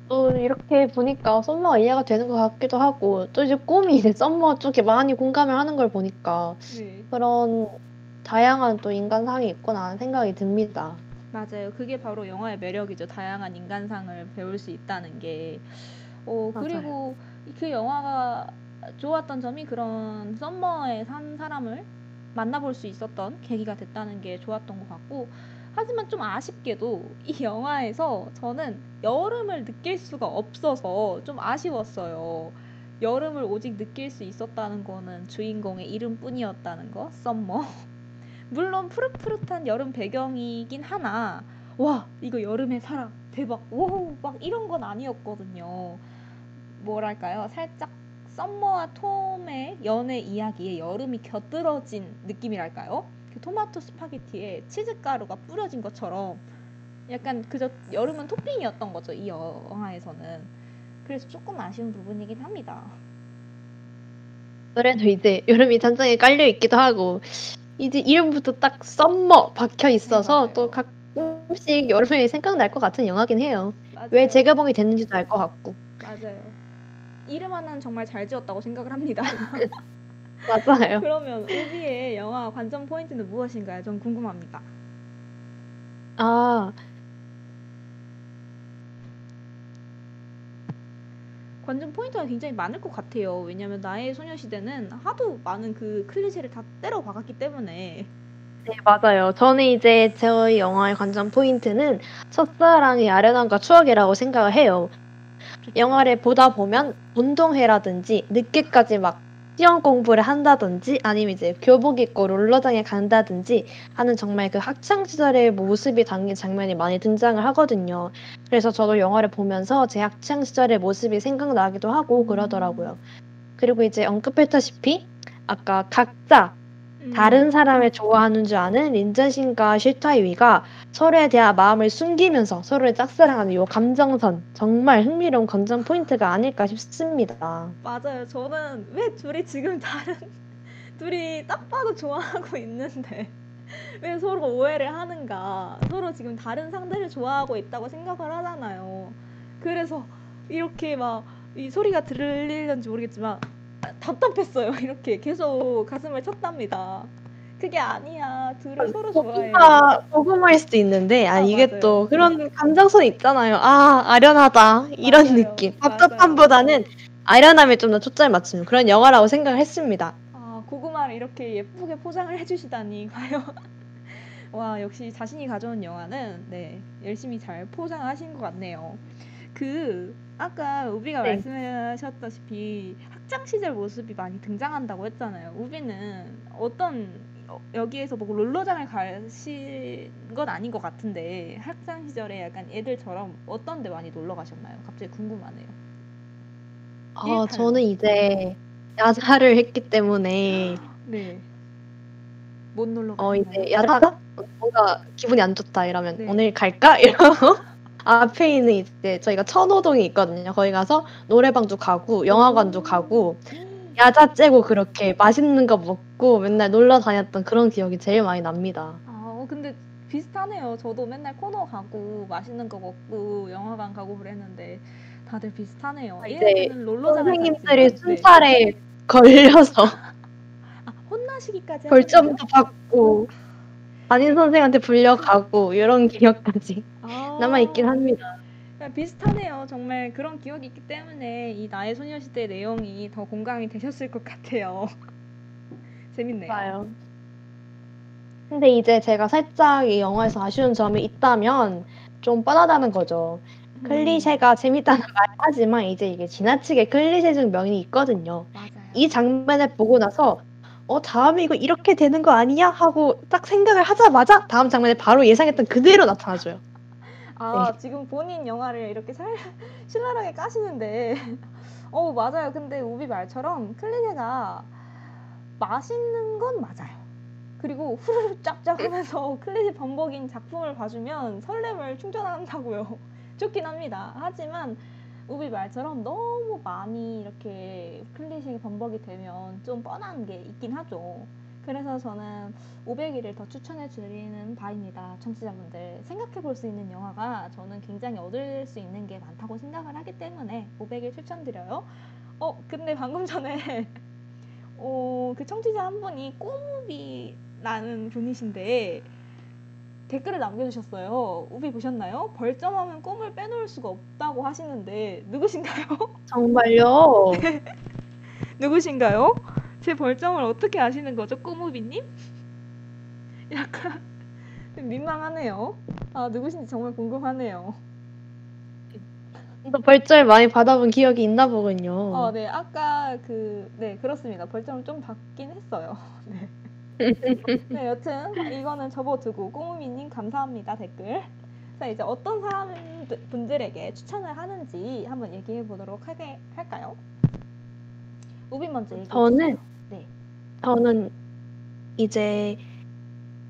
또 이렇게 보니까 썸머가 이해가 되는 것 같기도 하고 또 이제 꿈이 이제 썸머 쪽에 많이 공감을 하는 걸 보니까 네. 그런 다양한 또 인간상이 있구나 하는 생각이 듭니다. 맞아요. 그게 바로 영화의 매력이죠. 다양한 인간상을 배울 수 있다는 게. 어, 맞아요. 그리고 그 영화가 좋았던 점이 그런 썸머에 산 사람을 만나볼 수 있었던 계기가 됐다는 게 좋았던 것 같고, 하지만 좀 아쉽게도 이 영화에서 저는 여름을 느낄 수가 없어서 좀 아쉬웠어요. 여름을 오직 느낄 수 있었다는 거는 주인공의 이름뿐이었다는 거, 썸머. 물론 푸릇푸릇한 여름 배경이긴 하나 와 이거 여름에 살아 대박 오막 이런 건 아니었거든요. 뭐랄까요? 살짝 썸머와 톰의 연애 이야기에 여름이 곁들어진 느낌이랄까요? 그 토마토 스파게티에 치즈가루가 뿌려진 것처럼 약간 그저 여름은 토핑이었던 거죠 이 영화에서는. 그래서 조금 아쉬운 부분이긴 합니다. 그래도 이제 여름이 잔장에 깔려 있기도 하고 이제 이름부터 딱 썸머 박혀 있어서. 또 가끔씩 여름이 생각날 것 같은 영화긴 해요. 맞아요. 왜 재개봉이 됐는지도 알 것 같고. 맞아요 이름 하나는 정말 잘 지었다고 생각을 합니다 [laughs] 맞아요. 그러면 우비의 영화 관전 포인트는 무엇인가요? 전 궁금합니다. 아, 관전 포인트가 굉장히 많을 것 같아요. 왜냐면 나의 소녀시대는 하도 많은 그 클리셰를 다 때려 박았기 때문에. 네, 맞아요. 저는 이제 저희 영화의 관전 포인트는 첫사랑의 아련함과 추억이라고 생각을 해요. 영화를 보다 보면 운동회라든지 늦게까지 막 시험 공부를 한다든지 아니면 이제 교복 입고 롤러장에 간다든지 하는 정말 그 학창 시절의 모습이 담긴 장면이 많이 등장을 하거든요. 그래서 저도 영화를 보면서 제 학창 시절의 모습이 생각나기도 하고 그러더라고요. 그리고 이제 언급했다시피 아까 각자 음. 다른 사람을 좋아하는 줄 아는 린전신과 실타이위가 서로에 대한 마음을 숨기면서 서로를 짝사랑하는 이 감정선 정말 흥미로운 관전 포인트가 아닐까 싶습니다. 맞아요. 저는 왜 둘이 지금 다른 [laughs] 둘이 딱 봐도 좋아하고 있는데 [laughs] 왜 서로 오해를 하는가? 서로 지금 다른 상대를 좋아하고 있다고 생각을 하잖아요. 그래서 이렇게 막 이 소리가 들리는지 모르겠지만 답답했어요. [laughs] 이렇게 계속 가슴을 쳤답니다. 그게 아니야. 둘을 서로 좋아해. 고구마, 고구마일 수도 있는데, 아, 아, 이게 맞아요. 또 그런 감정선이 있잖아요. 아, 아련하다. 이런 맞아요. 느낌. 답답함보다는 아련함에 좀 더 초점을 맞추는 그런 영화라고 생각을 했습니다. 아, 고구마를 이렇게 예쁘게 포장을 해주시다니 [laughs] 과연 와 역시 자신이 가져온 영화는 네 열심히 잘 포장하신 것 같네요. 그 아까 우비가 네. 말씀하셨다시피 학창 시절 모습이 많이 등장한다고 했잖아요. 우비는 어떤 어, 여기에서 뭐 롤러장을 가신 건 아닌 것 같은데 학창 시절에 약간 애들처럼 어떤 데 많이 놀러 가셨나요? 갑자기 궁금하네요. 아. 저는 이제 야자를 했기 때문에, 네. 못 놀러 어, 가셨나요? 이제 야자? 뭔가 기분이 안 좋다 이러면 네. 오늘 갈까? [laughs] 이러고 앞에 있는 이제 저희가 천호동이 있거든요. 거기 가서 노래방도 가고 영화관도 가고 야자 째고 그렇게 맛있는 거 먹고 맨날 놀러 다녔던 그런 기억이 제일 많이 납니다. 아, 어, 근데 비슷하네요. 저도 맨날 코너 가고 맛있는 거 먹고 영화관 가고 그랬는데 다들 비슷하네요. 아, 이제 얘네들은 롤러장을 선생님들이 네. 순찰에 걸려서 아, 혼나시기까지 벌점도 받고 담임 선생한테 불려가고 이런 기억까지? 아, 남아 있긴 합니다. 야, 비슷하네요. 정말 그런 기억이 있기 때문에 이 나의 소녀시대 내용이 더 공감이 되셨을 것 같아요. [laughs] 재밌네요. 맞아요. 근데 이제 제가 살짝 이 영화에서 아쉬운 점이 있다면 좀 뻔하다는 거죠. 음, 클리셰가 재밌다는 말 하지만 이제 이게 지나치게 클리셰적 면이 있거든요. 맞아요. 이 장면을 보고 나서 어 다음에 이거 이렇게 되는 거 아니야 하고 딱 생각을 하자마자 다음 장면에 바로 예상했던 그대로 나타나줘요. 아, 네. 지금 본인 영화를 이렇게 살, [laughs] 신랄하게 까시는데. [laughs] 어, 맞아요. 근데 우비 말처럼 클리셰가 맛있는 건 맞아요. 그리고 후루룩 짭짭 하면서 [laughs] 클리셰 범벅인 작품을 봐주면 설렘을 충전한다고요. 좋긴 합니다. 하지만 우비 말처럼 너무 많이 이렇게 클리셰 범벅이 되면 좀 뻔한 게 있긴 하죠. 그래서 저는 500일을 더 추천해 드리는 바입니다. 청취자분들. 생각해 볼 수 있는 영화가 저는 굉장히 얻을 수 있는 게 많다고 생각을 하기 때문에 500일 추천드려요. 어, 근데 방금 전에 [laughs] 어, 그 청취자 한 분이 꼬무비라는 분이신데 댓글을 남겨주셨어요. 우비 보셨나요? 벌점하면 꿈을 빼놓을 수가 없다고 하시는데 누구신가요? [laughs] 정말요? 누구신가요? 제 벌점을 어떻게 아시는 거죠, 꼬무비님? [laughs] 약간 좀 민망하네요. 아 누구신지 정말 궁금하네요. 또 벌점을 많이 받아본 기억이 있나 보군요. 어, 네, 아까 그, 네, 그렇습니다. 벌점을 좀 받긴 했어요. [laughs] 네. 네, 여튼 이거는 접어두고 꼬무미님 감사합니다 댓글. 자 이제 어떤 사람 분들에게 추천을 하는지 한번 얘기해 보도록 하게 할까요? 우빈 먼저 얘기해 저는. 네. 저는 이제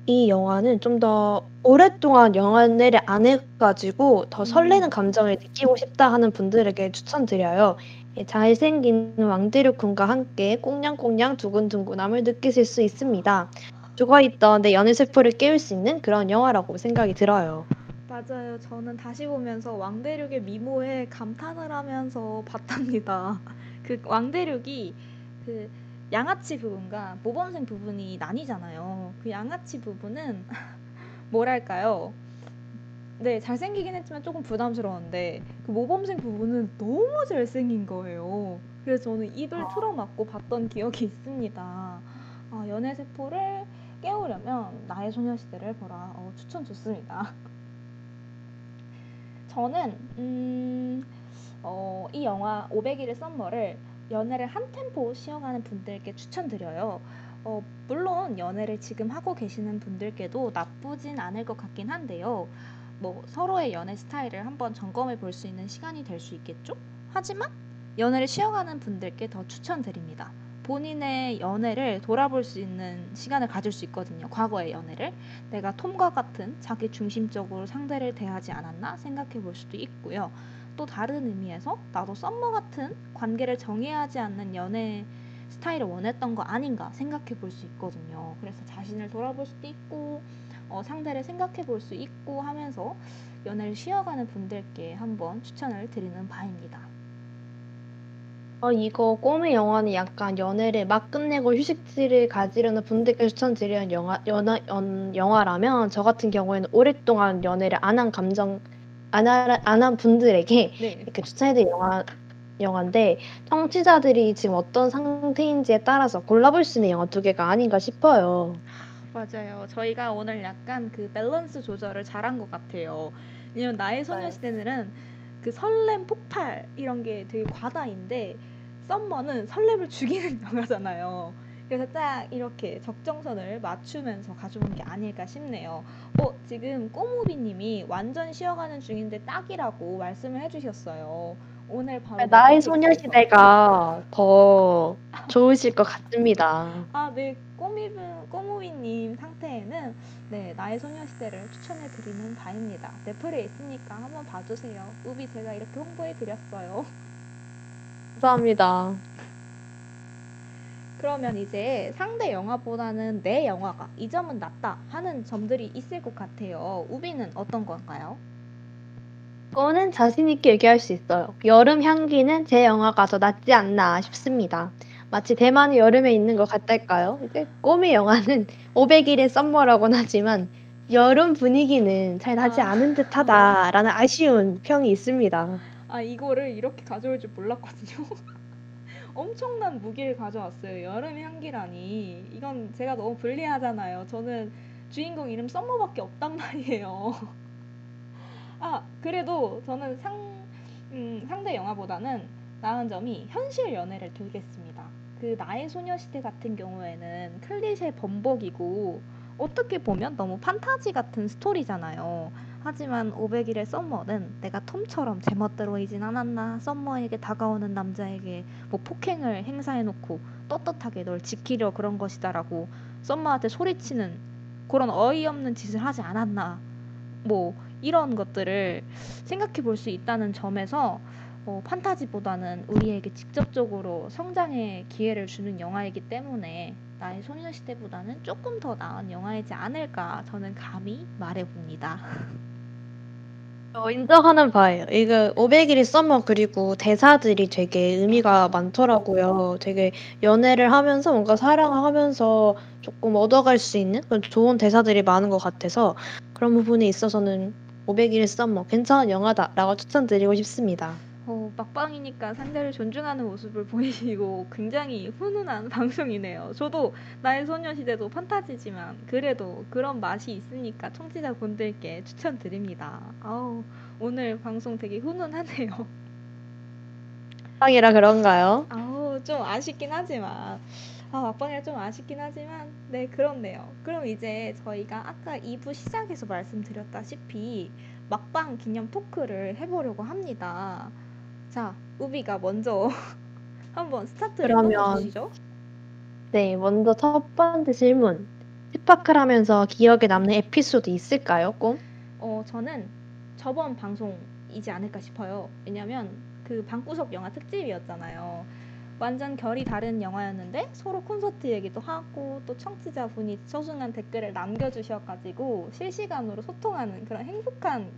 이 영화는 좀 더 오랫동안 영화를 안 해가지고 더 음. 설레는 감정을 느끼고 싶다 하는 분들에게 추천드려요. 이 잘생긴 왕대륙 군과 함께 꽁냥꽁냥 두근두근함을 느끼실 수 있습니다. 죽어있던 내 연애 세포를 깨울 수 있는 그런 영화라고 생각이 들어요. 맞아요. 저는 다시 보면서 왕대륙의 미모에 감탄을 하면서 봤답니다. [laughs] 그 왕대륙이 그 양아치 부분과 모범생 부분이 나뉘잖아요. 그 양아치 부분은 [laughs] 뭐랄까요? 네, 잘생기긴 했지만 조금 부담스러운데 그 모범생 부분은 너무 잘생긴 거예요. 그래서 저는 입을 틀어막고 봤던 기억이 있습니다. 아, 연애 세포를 깨우려면 나의 소녀시대를 보라. 어, 추천 좋습니다. [laughs] 저는 음, 어, 이 영화 500일의 썸머를 연애를 한 템포 쉬어가는 분들께 추천드려요. 어, 물론 연애를 지금 하고 계시는 분들께도 나쁘진 않을 것 같긴 한데요. 뭐 서로의 연애 스타일을 한번 점검해 볼 수 있는 시간이 될 수 있겠죠? 하지만 연애를 쉬어가는 분들께 더 추천드립니다. 본인의 연애를 돌아볼 수 있는 시간을 가질 수 있거든요. 과거의 연애를. 내가 톰과 같은 자기 중심적으로 상대를 대하지 않았나 생각해 볼 수도 있고요. 또 다른 의미에서 나도 썸머 같은 관계를 정의하지 않는 연애 스타일을 원했던 거 아닌가 생각해 볼 수 있거든요. 그래서 자신을 돌아볼 수도 있고 어, 상대를 생각해 볼 수 있고 하면서 연애를 쉬어가는 분들께 한번 추천을 드리는 바입니다. 어, 이거 꿈의 영화는 약간 연애를 막 끝내고 휴식지를 가지려는 분들께 추천드리는 영화, 연하, 연, 영화라면 저 같은 경우에는 오랫동안 연애를 안 한 감정, 안한 분들에게 네. 이렇게 추천해드릴 영화, 영화인데 청취자들이 지금 어떤 상태인지에 따라서 골라볼 수 있는 영화 두 개가 아닌가 싶어요. 맞아요. 저희가 오늘 약간 그 밸런스 조절을 잘한 것 같아요. 왜냐면 나의 소녀시대는 그 설렘 폭발 이런 게 되게 과다인데 썸머는 설렘을 죽이는 [laughs] 영화잖아요. 그래서 딱 이렇게 적정선을 맞추면서 가져온 게 아닐까 싶네요. 어, 지금 꼬무비님이 완전 쉬어가는 중인데 딱이라고 말씀을 해주셨어요. 오늘 바로 나의 소녀시대가 더 좋으실 것 같습니다. 아, 네. 꼬미분, 꼬무이님 상태에는 네, 나의 소녀시대를 추천해 드리는 바입니다. 넷플에 있으니까 한번 봐주세요. 우비 제가 이렇게 홍보해 드렸어요. 감사합니다. 그러면 이제 상대 영화보다는 내 영화가 이 점은 낫다 하는 점들이 있을 것 같아요. 우비는 어떤 건가요? 이거는 자신 있게 얘기할 수 있어요. 여름 향기는 제 영화가 더 낫지 않나 싶습니다. 마치 대만의 여름에 있는 것 같달까요? 이제 꿈의 영화는 [laughs] 500일의 썸머라고는 하지만 여름 분위기는 잘 나지 아. 않은 듯하다라는 아쉬운 평이 있습니다. 아, 이거를 이렇게 가져올 줄 몰랐거든요. [laughs] 엄청난 무기를 가져왔어요. 여름 향기라니. 이건 제가 너무 불리하잖아요. 저는 주인공 이름 썸머밖에 없단 말이에요. [laughs] 아, 그래도 저는 상, 음, 상대 영화보다는 나은 점이 현실 연애를 들겠습니다. 그 나의 소녀시대 같은 경우에는 클리셰 범벅이고 어떻게 보면 너무 판타지 같은 스토리잖아요. 하지만 500일의 썸머는 내가 톰처럼 제멋대로이진 않았나 썸머에게 다가오는 남자에게 뭐 폭행을 행사해놓고 떳떳하게 널 지키려 그런 것이다라고 썸머한테 소리치는 그런 어이없는 짓을 하지 않았나 뭐 이런 것들을 생각해 볼 수 있다는 점에서 어, 판타지보다는 우리에게 직접적으로 성장의 기회를 주는 영화이기 때문에 나의 소녀시대보다는 조금 더 나은 영화이지 않을까 저는 감히 말해봅니다. 저 인정하는 바예요. 이거 500일의 썸머 그리고 대사들이 되게 의미가 많더라고요. 되게 연애를 하면서 뭔가 사랑하면서 조금 얻어갈 수 있는 그런 좋은 대사들이 많은 것 같아서 그런 부분에 있어서는 500일의 썸머 괜찮은 영화다 라고 추천드리고 싶습니다. 어, 막방이니까 상대를 존중하는 모습을 보이시고 굉장히 훈훈한 [laughs] 방송이네요. 저도 나의 소녀시대도 판타지지만 그래도 그런 맛이 있으니까 청취자분들께 추천드립니다. 아우, 오늘 방송 되게 훈훈하네요. [laughs] 빵이라 그런가요? 아우, 좀 아쉽긴 하지만 아, 막방이라 좀 아쉽긴 하지만 네, 그렇네요. 그럼 이제 저희가 아까 2부 시작에서 말씀드렸다시피 막방 기념 talk를 해보려고 합니다. 자, 우비가 먼저 [laughs] 한번 스타트를 끊어주시죠. 네, 먼저 첫 번째 질문. 스파클 하면서 기억에 남는 에피소드 있을까요, 꼼? 어, 저는 저번 방송이지 않을까 싶어요. 왜냐면 그 방구석 영화 특집이었잖아요. 완전 결이 다른 영화였는데 서로 콘서트 얘기도 하고 또 청취자분이 소중한 댓글을 남겨주셔가지고 실시간으로 소통하는 그런 행복한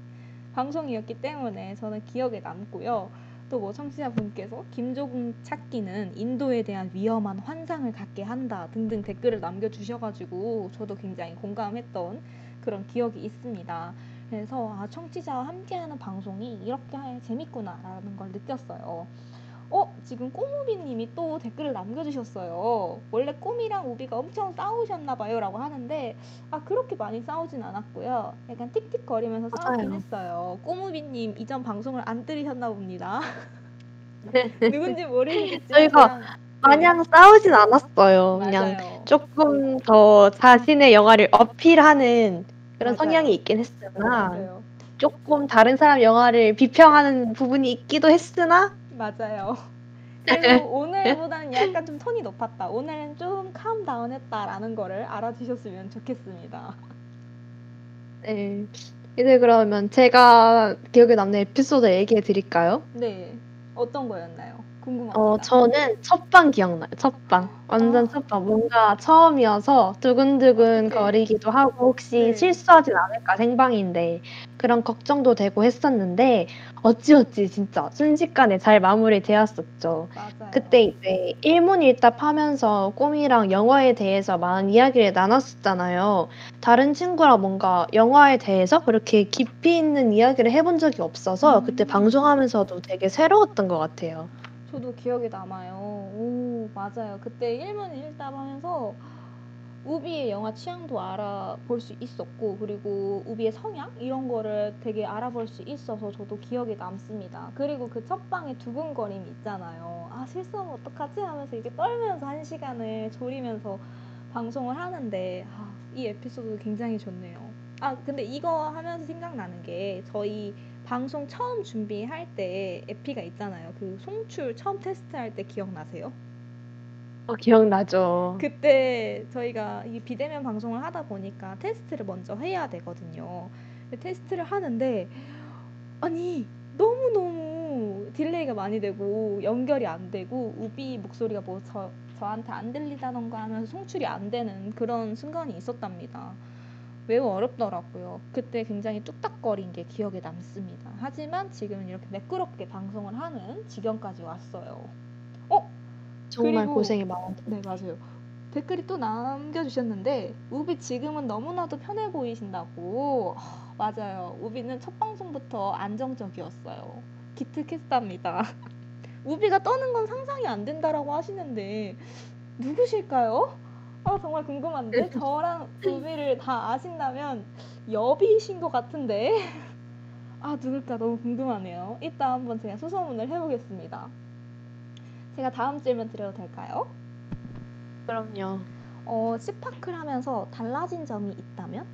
방송이었기 때문에 저는 기억에 남고요. 또 뭐 청취자분께서 김조국 찾기는 인도에 대한 위험한 환상을 갖게 한다 등등 댓글을 남겨주셔가지고 저도 굉장히 공감했던 그런 기억이 있습니다. 그래서 아, 청취자와 함께하는 방송이 이렇게 재밌구나라는 걸 느꼈어요. 어, 지금 꼬무비님이 또 댓글을 남겨주셨어요. 원래 꼬미랑 우비가 엄청 싸우셨나봐요 라고 하는데, 아, 그렇게 많이 싸우진 않았고요. 약간 틱틱거리면서 싸우긴 맞아요. 했어요. 꼬무비님 이전 방송을 안 들으셨나 봅니다. [laughs] 누군지 모르시겠지만. 저희가 그냥- 마냥 싸우진 않았어요. 그냥 맞아요. 조금 더 자신의 영화를 어필하는 그런 맞아요. 성향이 있긴 했으나 맞아요. 조금 다른 사람 영화를 비평하는 부분이 있기도 했으나 맞아요. [laughs] 그리고 오늘보다는 약간 좀 톤이 높았다. 오늘은 좀 캄다운 했다라는 거를 알아주셨으면 좋겠습니다. 네. 이제 그러면 제가 기억에 남는 에피소드 얘기해 드릴까요? 네, 어떤 거였나요? 궁금합니다. 어, 저는 첫방 기억나요. 첫방. 완전 아. 첫방. 뭔가 처음이어서 두근두근 어떡해. 거리기도 하고 혹시 네. 실수하진 않을까 생방인데 그런 걱정도 되고 했었는데 어찌어찌 진짜 순식간에 잘 마무리되었었죠. 맞아요. 그때 이제 일문일답 하면서 꿈이랑 영화에 대해서 많은 이야기를 나눴었잖아요. 다른 친구랑 뭔가 영화에 대해서 그렇게 깊이 있는 이야기를 해본 적이 없어서 그때 음. 방송하면서도 되게 새로웠던 것 같아요. 저도 기억이 남아요. 오, 맞아요. 그때 일문일답 하면서 우비의 영화 취향도 알아볼 수 있었고, 그리고 우비의 성향? 이런 거를 되게 알아볼 수 있어서 저도 기억에 남습니다. 그리고 그 첫방의 두근거림 있잖아요. 아, 실수하면 어떡하지? 하면서 이게 떨면서 한 시간을 졸이면서 방송을 하는데, 아, 이 에피소드 굉장히 좋네요. 아, 근데 이거 하면서 생각나는 게 저희 방송 처음 준비할 때 에피가 있잖아요. 그 송출 처음 테스트할 때 기억나세요? 어, 기억나죠. 그때 저희가 이 비대면 방송을 하다 보니까 테스트를 먼저 해야 되거든요. 테스트를 하는데 아니 너무 너무 delay가 많이 되고 연결이 안 되고 우비 목소리가 뭐 저, 저한테 안 들리다던가 하면서 송출이 안 되는 그런 순간이 있었답니다. 매우 어렵더라고요. 그때 굉장히 뚝딱거린 게 기억에 남습니다. 하지만 지금은 이렇게 매끄럽게 방송을 하는 지경까지 왔어요. 어? 정말 그리고- 고생이 많았죠. 네, 맞아요. 댓글이 또 남겨주셨는데 우비 지금은 너무나도 편해 보이신다고. 아, 맞아요. 우비는 첫 방송부터 안정적이었어요. 기특했답니다. [laughs] 우비가 떠는 건 상상이 안 된다라고 하시는데 누구실까요? 아 정말 궁금한데 저랑 [laughs] 우비를 다 아신다면 여비이신 것 같은데 [laughs] 아 누굴까 너무 궁금하네요. 이따 한번 제가 수소문을 해보겠습니다. 제가 다음 질문 드려도 될까요? 그럼요. 어, 스파클 하면서 달라진 점이 있다면?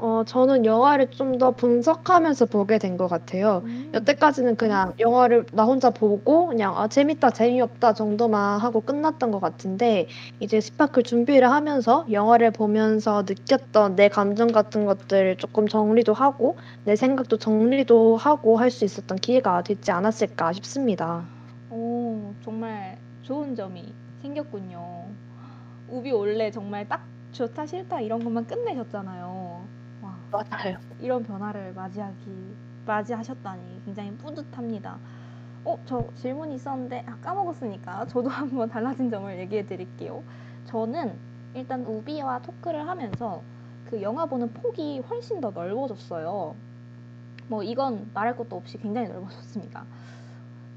어, 저는 영화를 좀 더 분석하면서 보게 된 것 같아요. 음. 여태까지는 그냥 영화를 나 혼자 보고 그냥 아, 재밌다, 재미없다 정도만 하고 끝났던 것 같은데 이제 스파클 준비를 하면서 영화를 보면서 느꼈던 내 감정 같은 것들을 조금 정리도 하고 내 생각도 정리도 하고 할 수 있었던 기회가 되지 않았을까 싶습니다. 오, 정말 좋은 점이 생겼군요. 우비 원래 정말 딱 좋다 싫다 이런 것만 끝내셨잖아요. 와, 맞아요. 이런 변화를 맞이하기 맞이하셨다니 굉장히 뿌듯합니다. 어, 저 질문이 있었는데 아, 까먹었으니까 저도 [laughs] 한번 달라진 점을 얘기해 드릴게요. 저는 일단 우비와 토크를 하면서 그 영화 보는 폭이 훨씬 더 넓어졌어요. 뭐 이건 말할 것도 없이 굉장히 넓어졌습니다.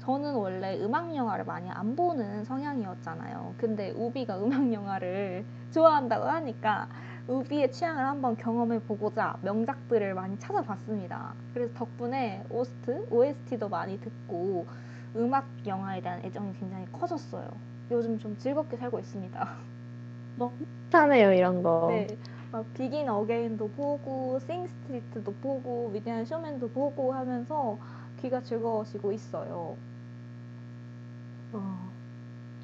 저는 원래 음악 영화를 많이 안 보는 성향이었잖아요. 근데 우비가 음악 영화를 [laughs] 좋아한다고 하니까 우비의 취향을 한번 경험해 보고자 명작들을 많이 찾아봤습니다. 그래서 덕분에 오스트, OST도 많이 듣고 음악 영화에 대한 애정이 굉장히 커졌어요. 요즘 좀 즐겁게 살고 있습니다. [laughs] 좋다네요, 이런 거. 네, 막 비긴 어게인도 보고, 싱 스트리트도 보고, 위대한 쇼맨도 보고 하면서 귀가 즐거워지고 있어요. 어,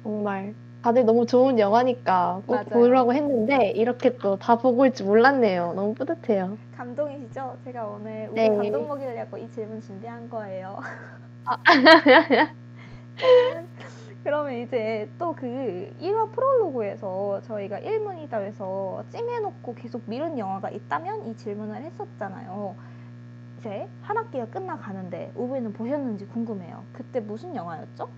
정말 다들 너무 좋은 영화니까 꼭 맞아요. 보려고 했는데 이렇게 또 다 보고 올 줄 몰랐네요. 너무 뿌듯해요. 감동이시죠? 제가 오늘 우리 네. 감동 먹이려고 이 질문 준비한 거예요. [laughs] 그러면 이제 또 그 1화 프롤로그에서 저희가 1문이다에서 찜해놓고 계속 미룬 영화가 있다면 이 질문을 했었잖아요. 이제 한 학기가 끝나가는데 우비는 보셨는지 궁금해요. 그때 무슨 영화였죠?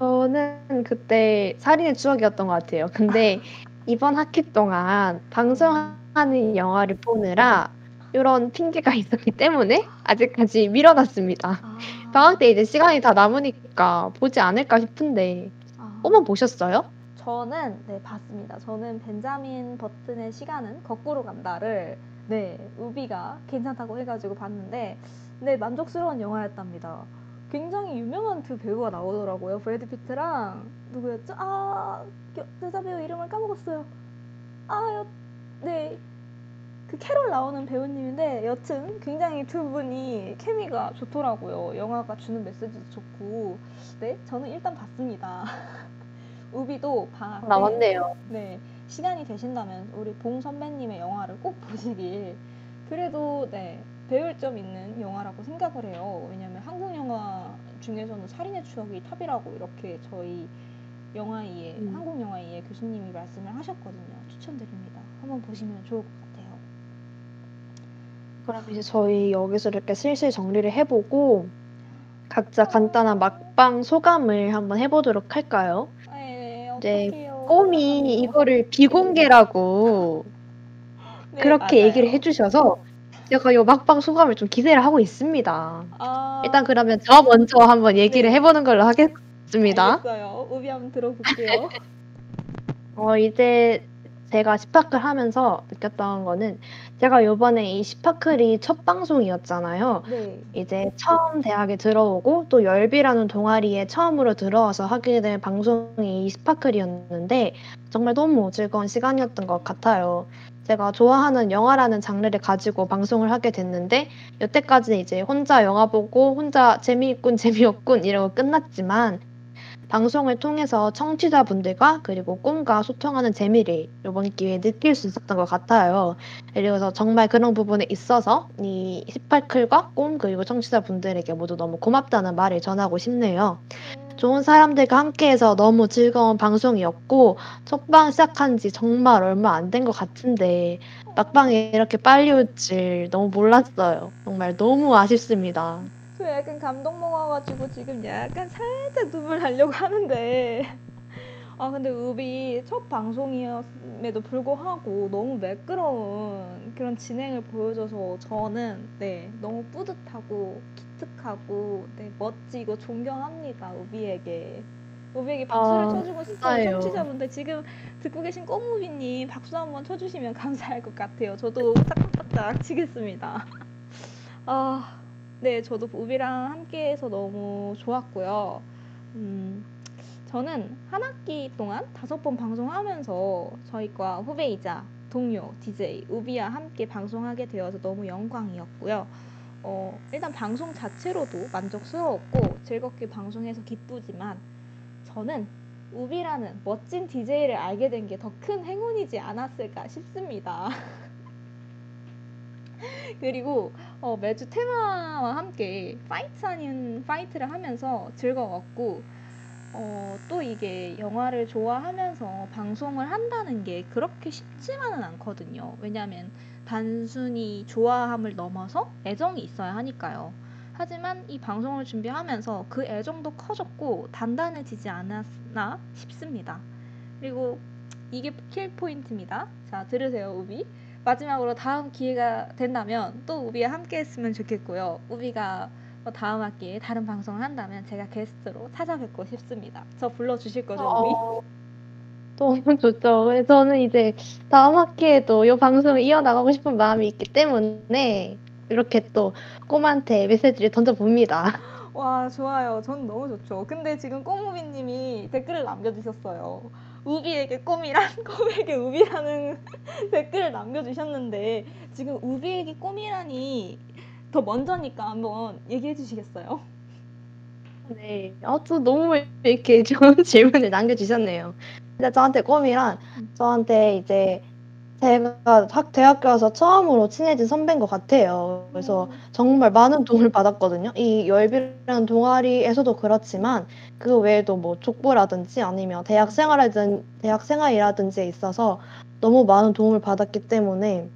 저는 그때 살인의 추억이었던 것 같아요. 근데 [laughs] 이번 학기 동안 방송하는 영화를 보느라 이런 핑계가 [laughs] 있었기 때문에 아직까지 미뤄놨습니다. 아, 방학 때 이제 시간이 다 남으니까 보지 않을까 싶은데 아. 꼬만 보셨어요? 저는 네 봤습니다. 저는 벤자민 버튼의 시간은 거꾸로 간다를 네 우비가 괜찮다고 해가지고 봤는데 네 만족스러운 영화였답니다. 굉장히 유명한 두 배우가 나오더라고요. 브래드 피트랑 누구였죠? 아 여- 여자 배우 이름을 까먹었어요. 아 여, 네. 그 캐롤 나오는 배우님인데 여튼 굉장히 두 분이 케미가 좋더라고요. 영화가 주는 메시지도 좋고. 네, 저는 일단 봤습니다. [laughs] 우비도 방학 때 나왔네요. 네, 시간이 되신다면 우리 봉 선배님의 영화를 꼭 보시길. 그래도 네, 배울 점 있는 영화라고 생각을 해요. 왜냐면 한국 영화 중에서는 살인의 추억이 탑이라고 이렇게 저희 영화의 이해 음. 한국 영화의 이해 교수님이 말씀을 하셨거든요. 추천드립니다. 한번 보시면 좋을 것 같아요. 그럼 이제 저희 여기서 이렇게 슬슬 정리를 해보고 각자 간단한 막방 소감을 한번 해보도록 할까요? 네, 이제. 꼬미 이거를 비공개라고 네, 그렇게 맞아요. 얘기를 해주셔서 제가 이 막방 소감을 좀 기대를 하고 있습니다. 아, 일단 그러면 저 먼저 한번 얘기를 네. 해보는 걸로 하겠습니다. 알겠어요. 우비 한번 들어볼게요. [laughs] 어, 이제 제가 스파클 하면서 느꼈던 거는 제가 요번에 이 스파클이 첫 방송이었잖아요. 네. 이제 처음 대학에 들어오고 또 열비라는 동아리에 처음으로 들어와서 하게 된 방송이 이 스파클이었는데 정말 너무 즐거운 시간이었던 것 같아요. 제가 좋아하는 영화라는 장르를 가지고 방송을 하게 됐는데 여태까지 이제 혼자 영화 보고 혼자 재미있군 [laughs] 재미없군 이러고 끝났지만 방송을 통해서 청취자분들과 그리고 꿈과 소통하는 재미를 이번 기회에 느낄 수 있었던 것 같아요. 그래서 정말 그런 부분에 있어서 이 18클과 꿈 그리고 청취자분들에게 모두 너무 고맙다는 말을 전하고 싶네요. 좋은 사람들과 함께해서 너무 즐거운 방송이었고 첫방 시작한 지 정말 얼마 안 된 것 같은데 막방에 이렇게 빨리 올 줄 너무 몰랐어요. 정말 너무 아쉽습니다. 저 약간 감동 먹어가지고 지금 약간 살짝 눈물 나려고 하는데 아 근데 우비 첫 방송이었음에도 불구하고 너무 매끄러운 그런 진행을 보여줘서 저는 네 너무 뿌듯하고 기특하고 네 멋지고 존경합니다 우비에게 우비에게 박수를 아, 쳐주고 싶어요. 청취자분들 지금 듣고 계신 꼬무비님 박수 한번 쳐주시면 [laughs] 감사할 것 같아요 저도 딱딱딱 치겠습니다 [laughs] 아 네, 저도 우비랑 함께해서 너무 좋았고요. 음, 저는 한 학기 동안 다섯 번 방송하면서 저희과 후배이자 동료 DJ 우비와 함께 방송하게 되어서 너무 영광이었고요. 어, 일단 방송 자체로도 만족스러웠고 즐겁게 방송해서 기쁘지만 저는 우비라는 멋진 DJ를 알게 된 게 더 큰 행운이지 않았을까 싶습니다. [laughs] 그리고 어, 매주 테마와 함께 fight 아닌 fight를 하면서 즐거웠고 어, 또 이게 영화를 좋아하면서 방송을 한다는 게 그렇게 쉽지만은 않거든요. 왜냐하면 단순히 좋아함을 넘어서 애정이 있어야 하니까요. 하지만 이 방송을 준비하면서 그 애정도 커졌고 단단해지지 않았나 싶습니다. 그리고 이게 킬 포인트입니다. 자, 들으세요, 우비. 마지막으로 다음 기회가 된다면 또 우비와 함께 했으면 좋겠고요. 우비가 뭐 다음 학기에 다른 방송을 한다면 제가 게스트로 찾아뵙고 싶습니다. 저 불러주실 거죠, 우비? 어, 너무 [laughs] 좋죠. 그래서 저는 이제 다음 학기에도 이 방송을 이어나가고 싶은 마음이 있기 때문에 이렇게 또 꿈한테 메시지를 던져봅니다. [laughs] 와, 좋아요. 전 너무 좋죠. 근데 지금 꼬무비님이 댓글을 남겨주셨어요. 우비에게 꿈이란 꿈에게 [laughs] 우비라는 댓글을 남겨주셨는데 지금 우비에게 꿈이라니 더 먼저니까 한번 얘기해 주시겠어요? 네, 아주 너무 이렇게 좋은 질문을 남겨주셨네요. 근데 저한테 꿈이란 저한테 이제 제가 학 대학교 와서 처음으로 친해진 선배인 것 같아요. 그래서 정말 많은 도움을 받았거든요. 이 열비라는 동아리에서도 그렇지만 그 외에도 뭐 족보라든지 아니면 대학 생활이든 대학 생활이라든지에 있어서 너무 많은 도움을 받았기 때문에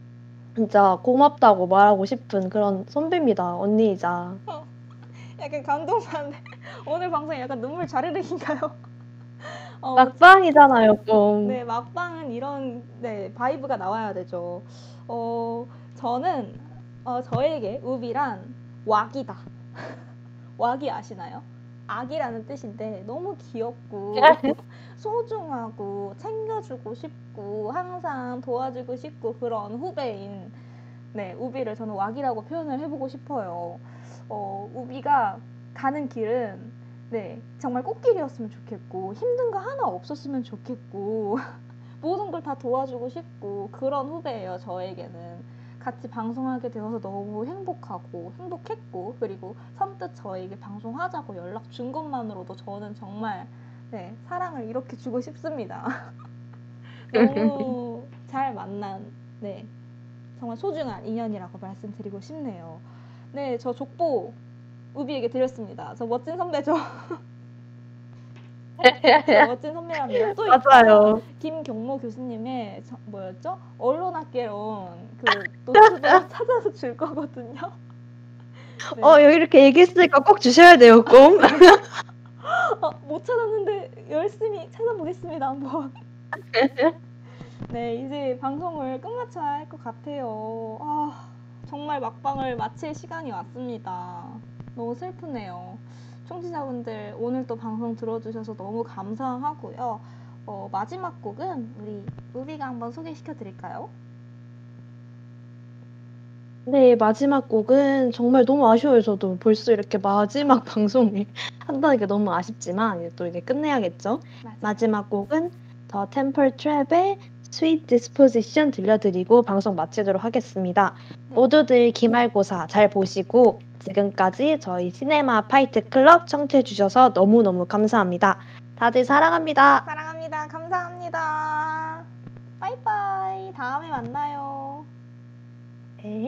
진짜 고맙다고 말하고 싶은 그런 선배입니다. 언니이자. [laughs] 약간 감동받는데 오늘 방송 약간 눈물 자르륵인가요? [laughs] 어, 막방이잖아요, 좀. 네, 막방은 이런 네, vibe가 나와야 되죠. 어, 저는 어, 저에게 우비란 와기다. [laughs] 와기 아시나요? 아기라는 뜻인데 너무 귀엽고 [laughs] 소중하고 챙겨주고 싶고 항상 도와주고 싶고 그런 후배인 네, 우비를 저는 왁이라고 표현을 해보고 싶어요. 어, 우비가 가는 길은 네, 정말 꽃길이었으면 좋겠고 힘든 거 하나 없었으면 좋겠고 [laughs] 모든 걸 다 도와주고 싶고 그런 후배예요 저에게는 같이 방송하게 되어서 너무 행복하고 행복했고 그리고 선뜻 저에게 방송하자고 연락 준 것만으로도 저는 정말 네, 사랑을 이렇게 주고 싶습니다. [laughs] 너무 잘 만난 네 정말 소중한 인연이라고 말씀드리고 싶네요. 네, 저 족보 우비에게 드렸습니다. 저 멋진 선배죠. [laughs] 저 멋진 선배랍니다. 또 맞아요. 김경모 교수님의 저- 뭐였죠? 언론학개론 그 노트북 [laughs] 찾아서 줄 거거든요. [laughs] 네. 어, 여기 이렇게 얘기했으니까 꼭 주셔야 돼요, 꼭. 어, 못 찾았는데 열심히 찾아보겠습니다 한번. 네 이제 방송을 끝마쳐야 할 것 같아요. 아 정말 막방을 마칠 시간이 왔습니다. 너무 슬프네요. 청취자분들 오늘 또 방송 들어주셔서 너무 감사하고요. 어, 마지막 곡은 우리 우비가 한번 소개시켜 드릴까요? 네, 마지막 곡은 정말 너무 아쉬워요, 저도. 벌써 이렇게 마지막 [laughs] 방송을 한다는 게 너무 아쉽지만, 또 이제 끝내야겠죠? 마지막 곡은 The Temper Trap의 Sweet Disposition 들려드리고 방송 마치도록 하겠습니다. 모두들 기말고사 잘 보시고 지금까지 저희 시네마 파이트 클럽 청취해주셔서 너무너무 감사합니다. 다들 사랑합니다. 사랑합니다. 감사합니다. 빠이빠이. 다음에 만나요. 네.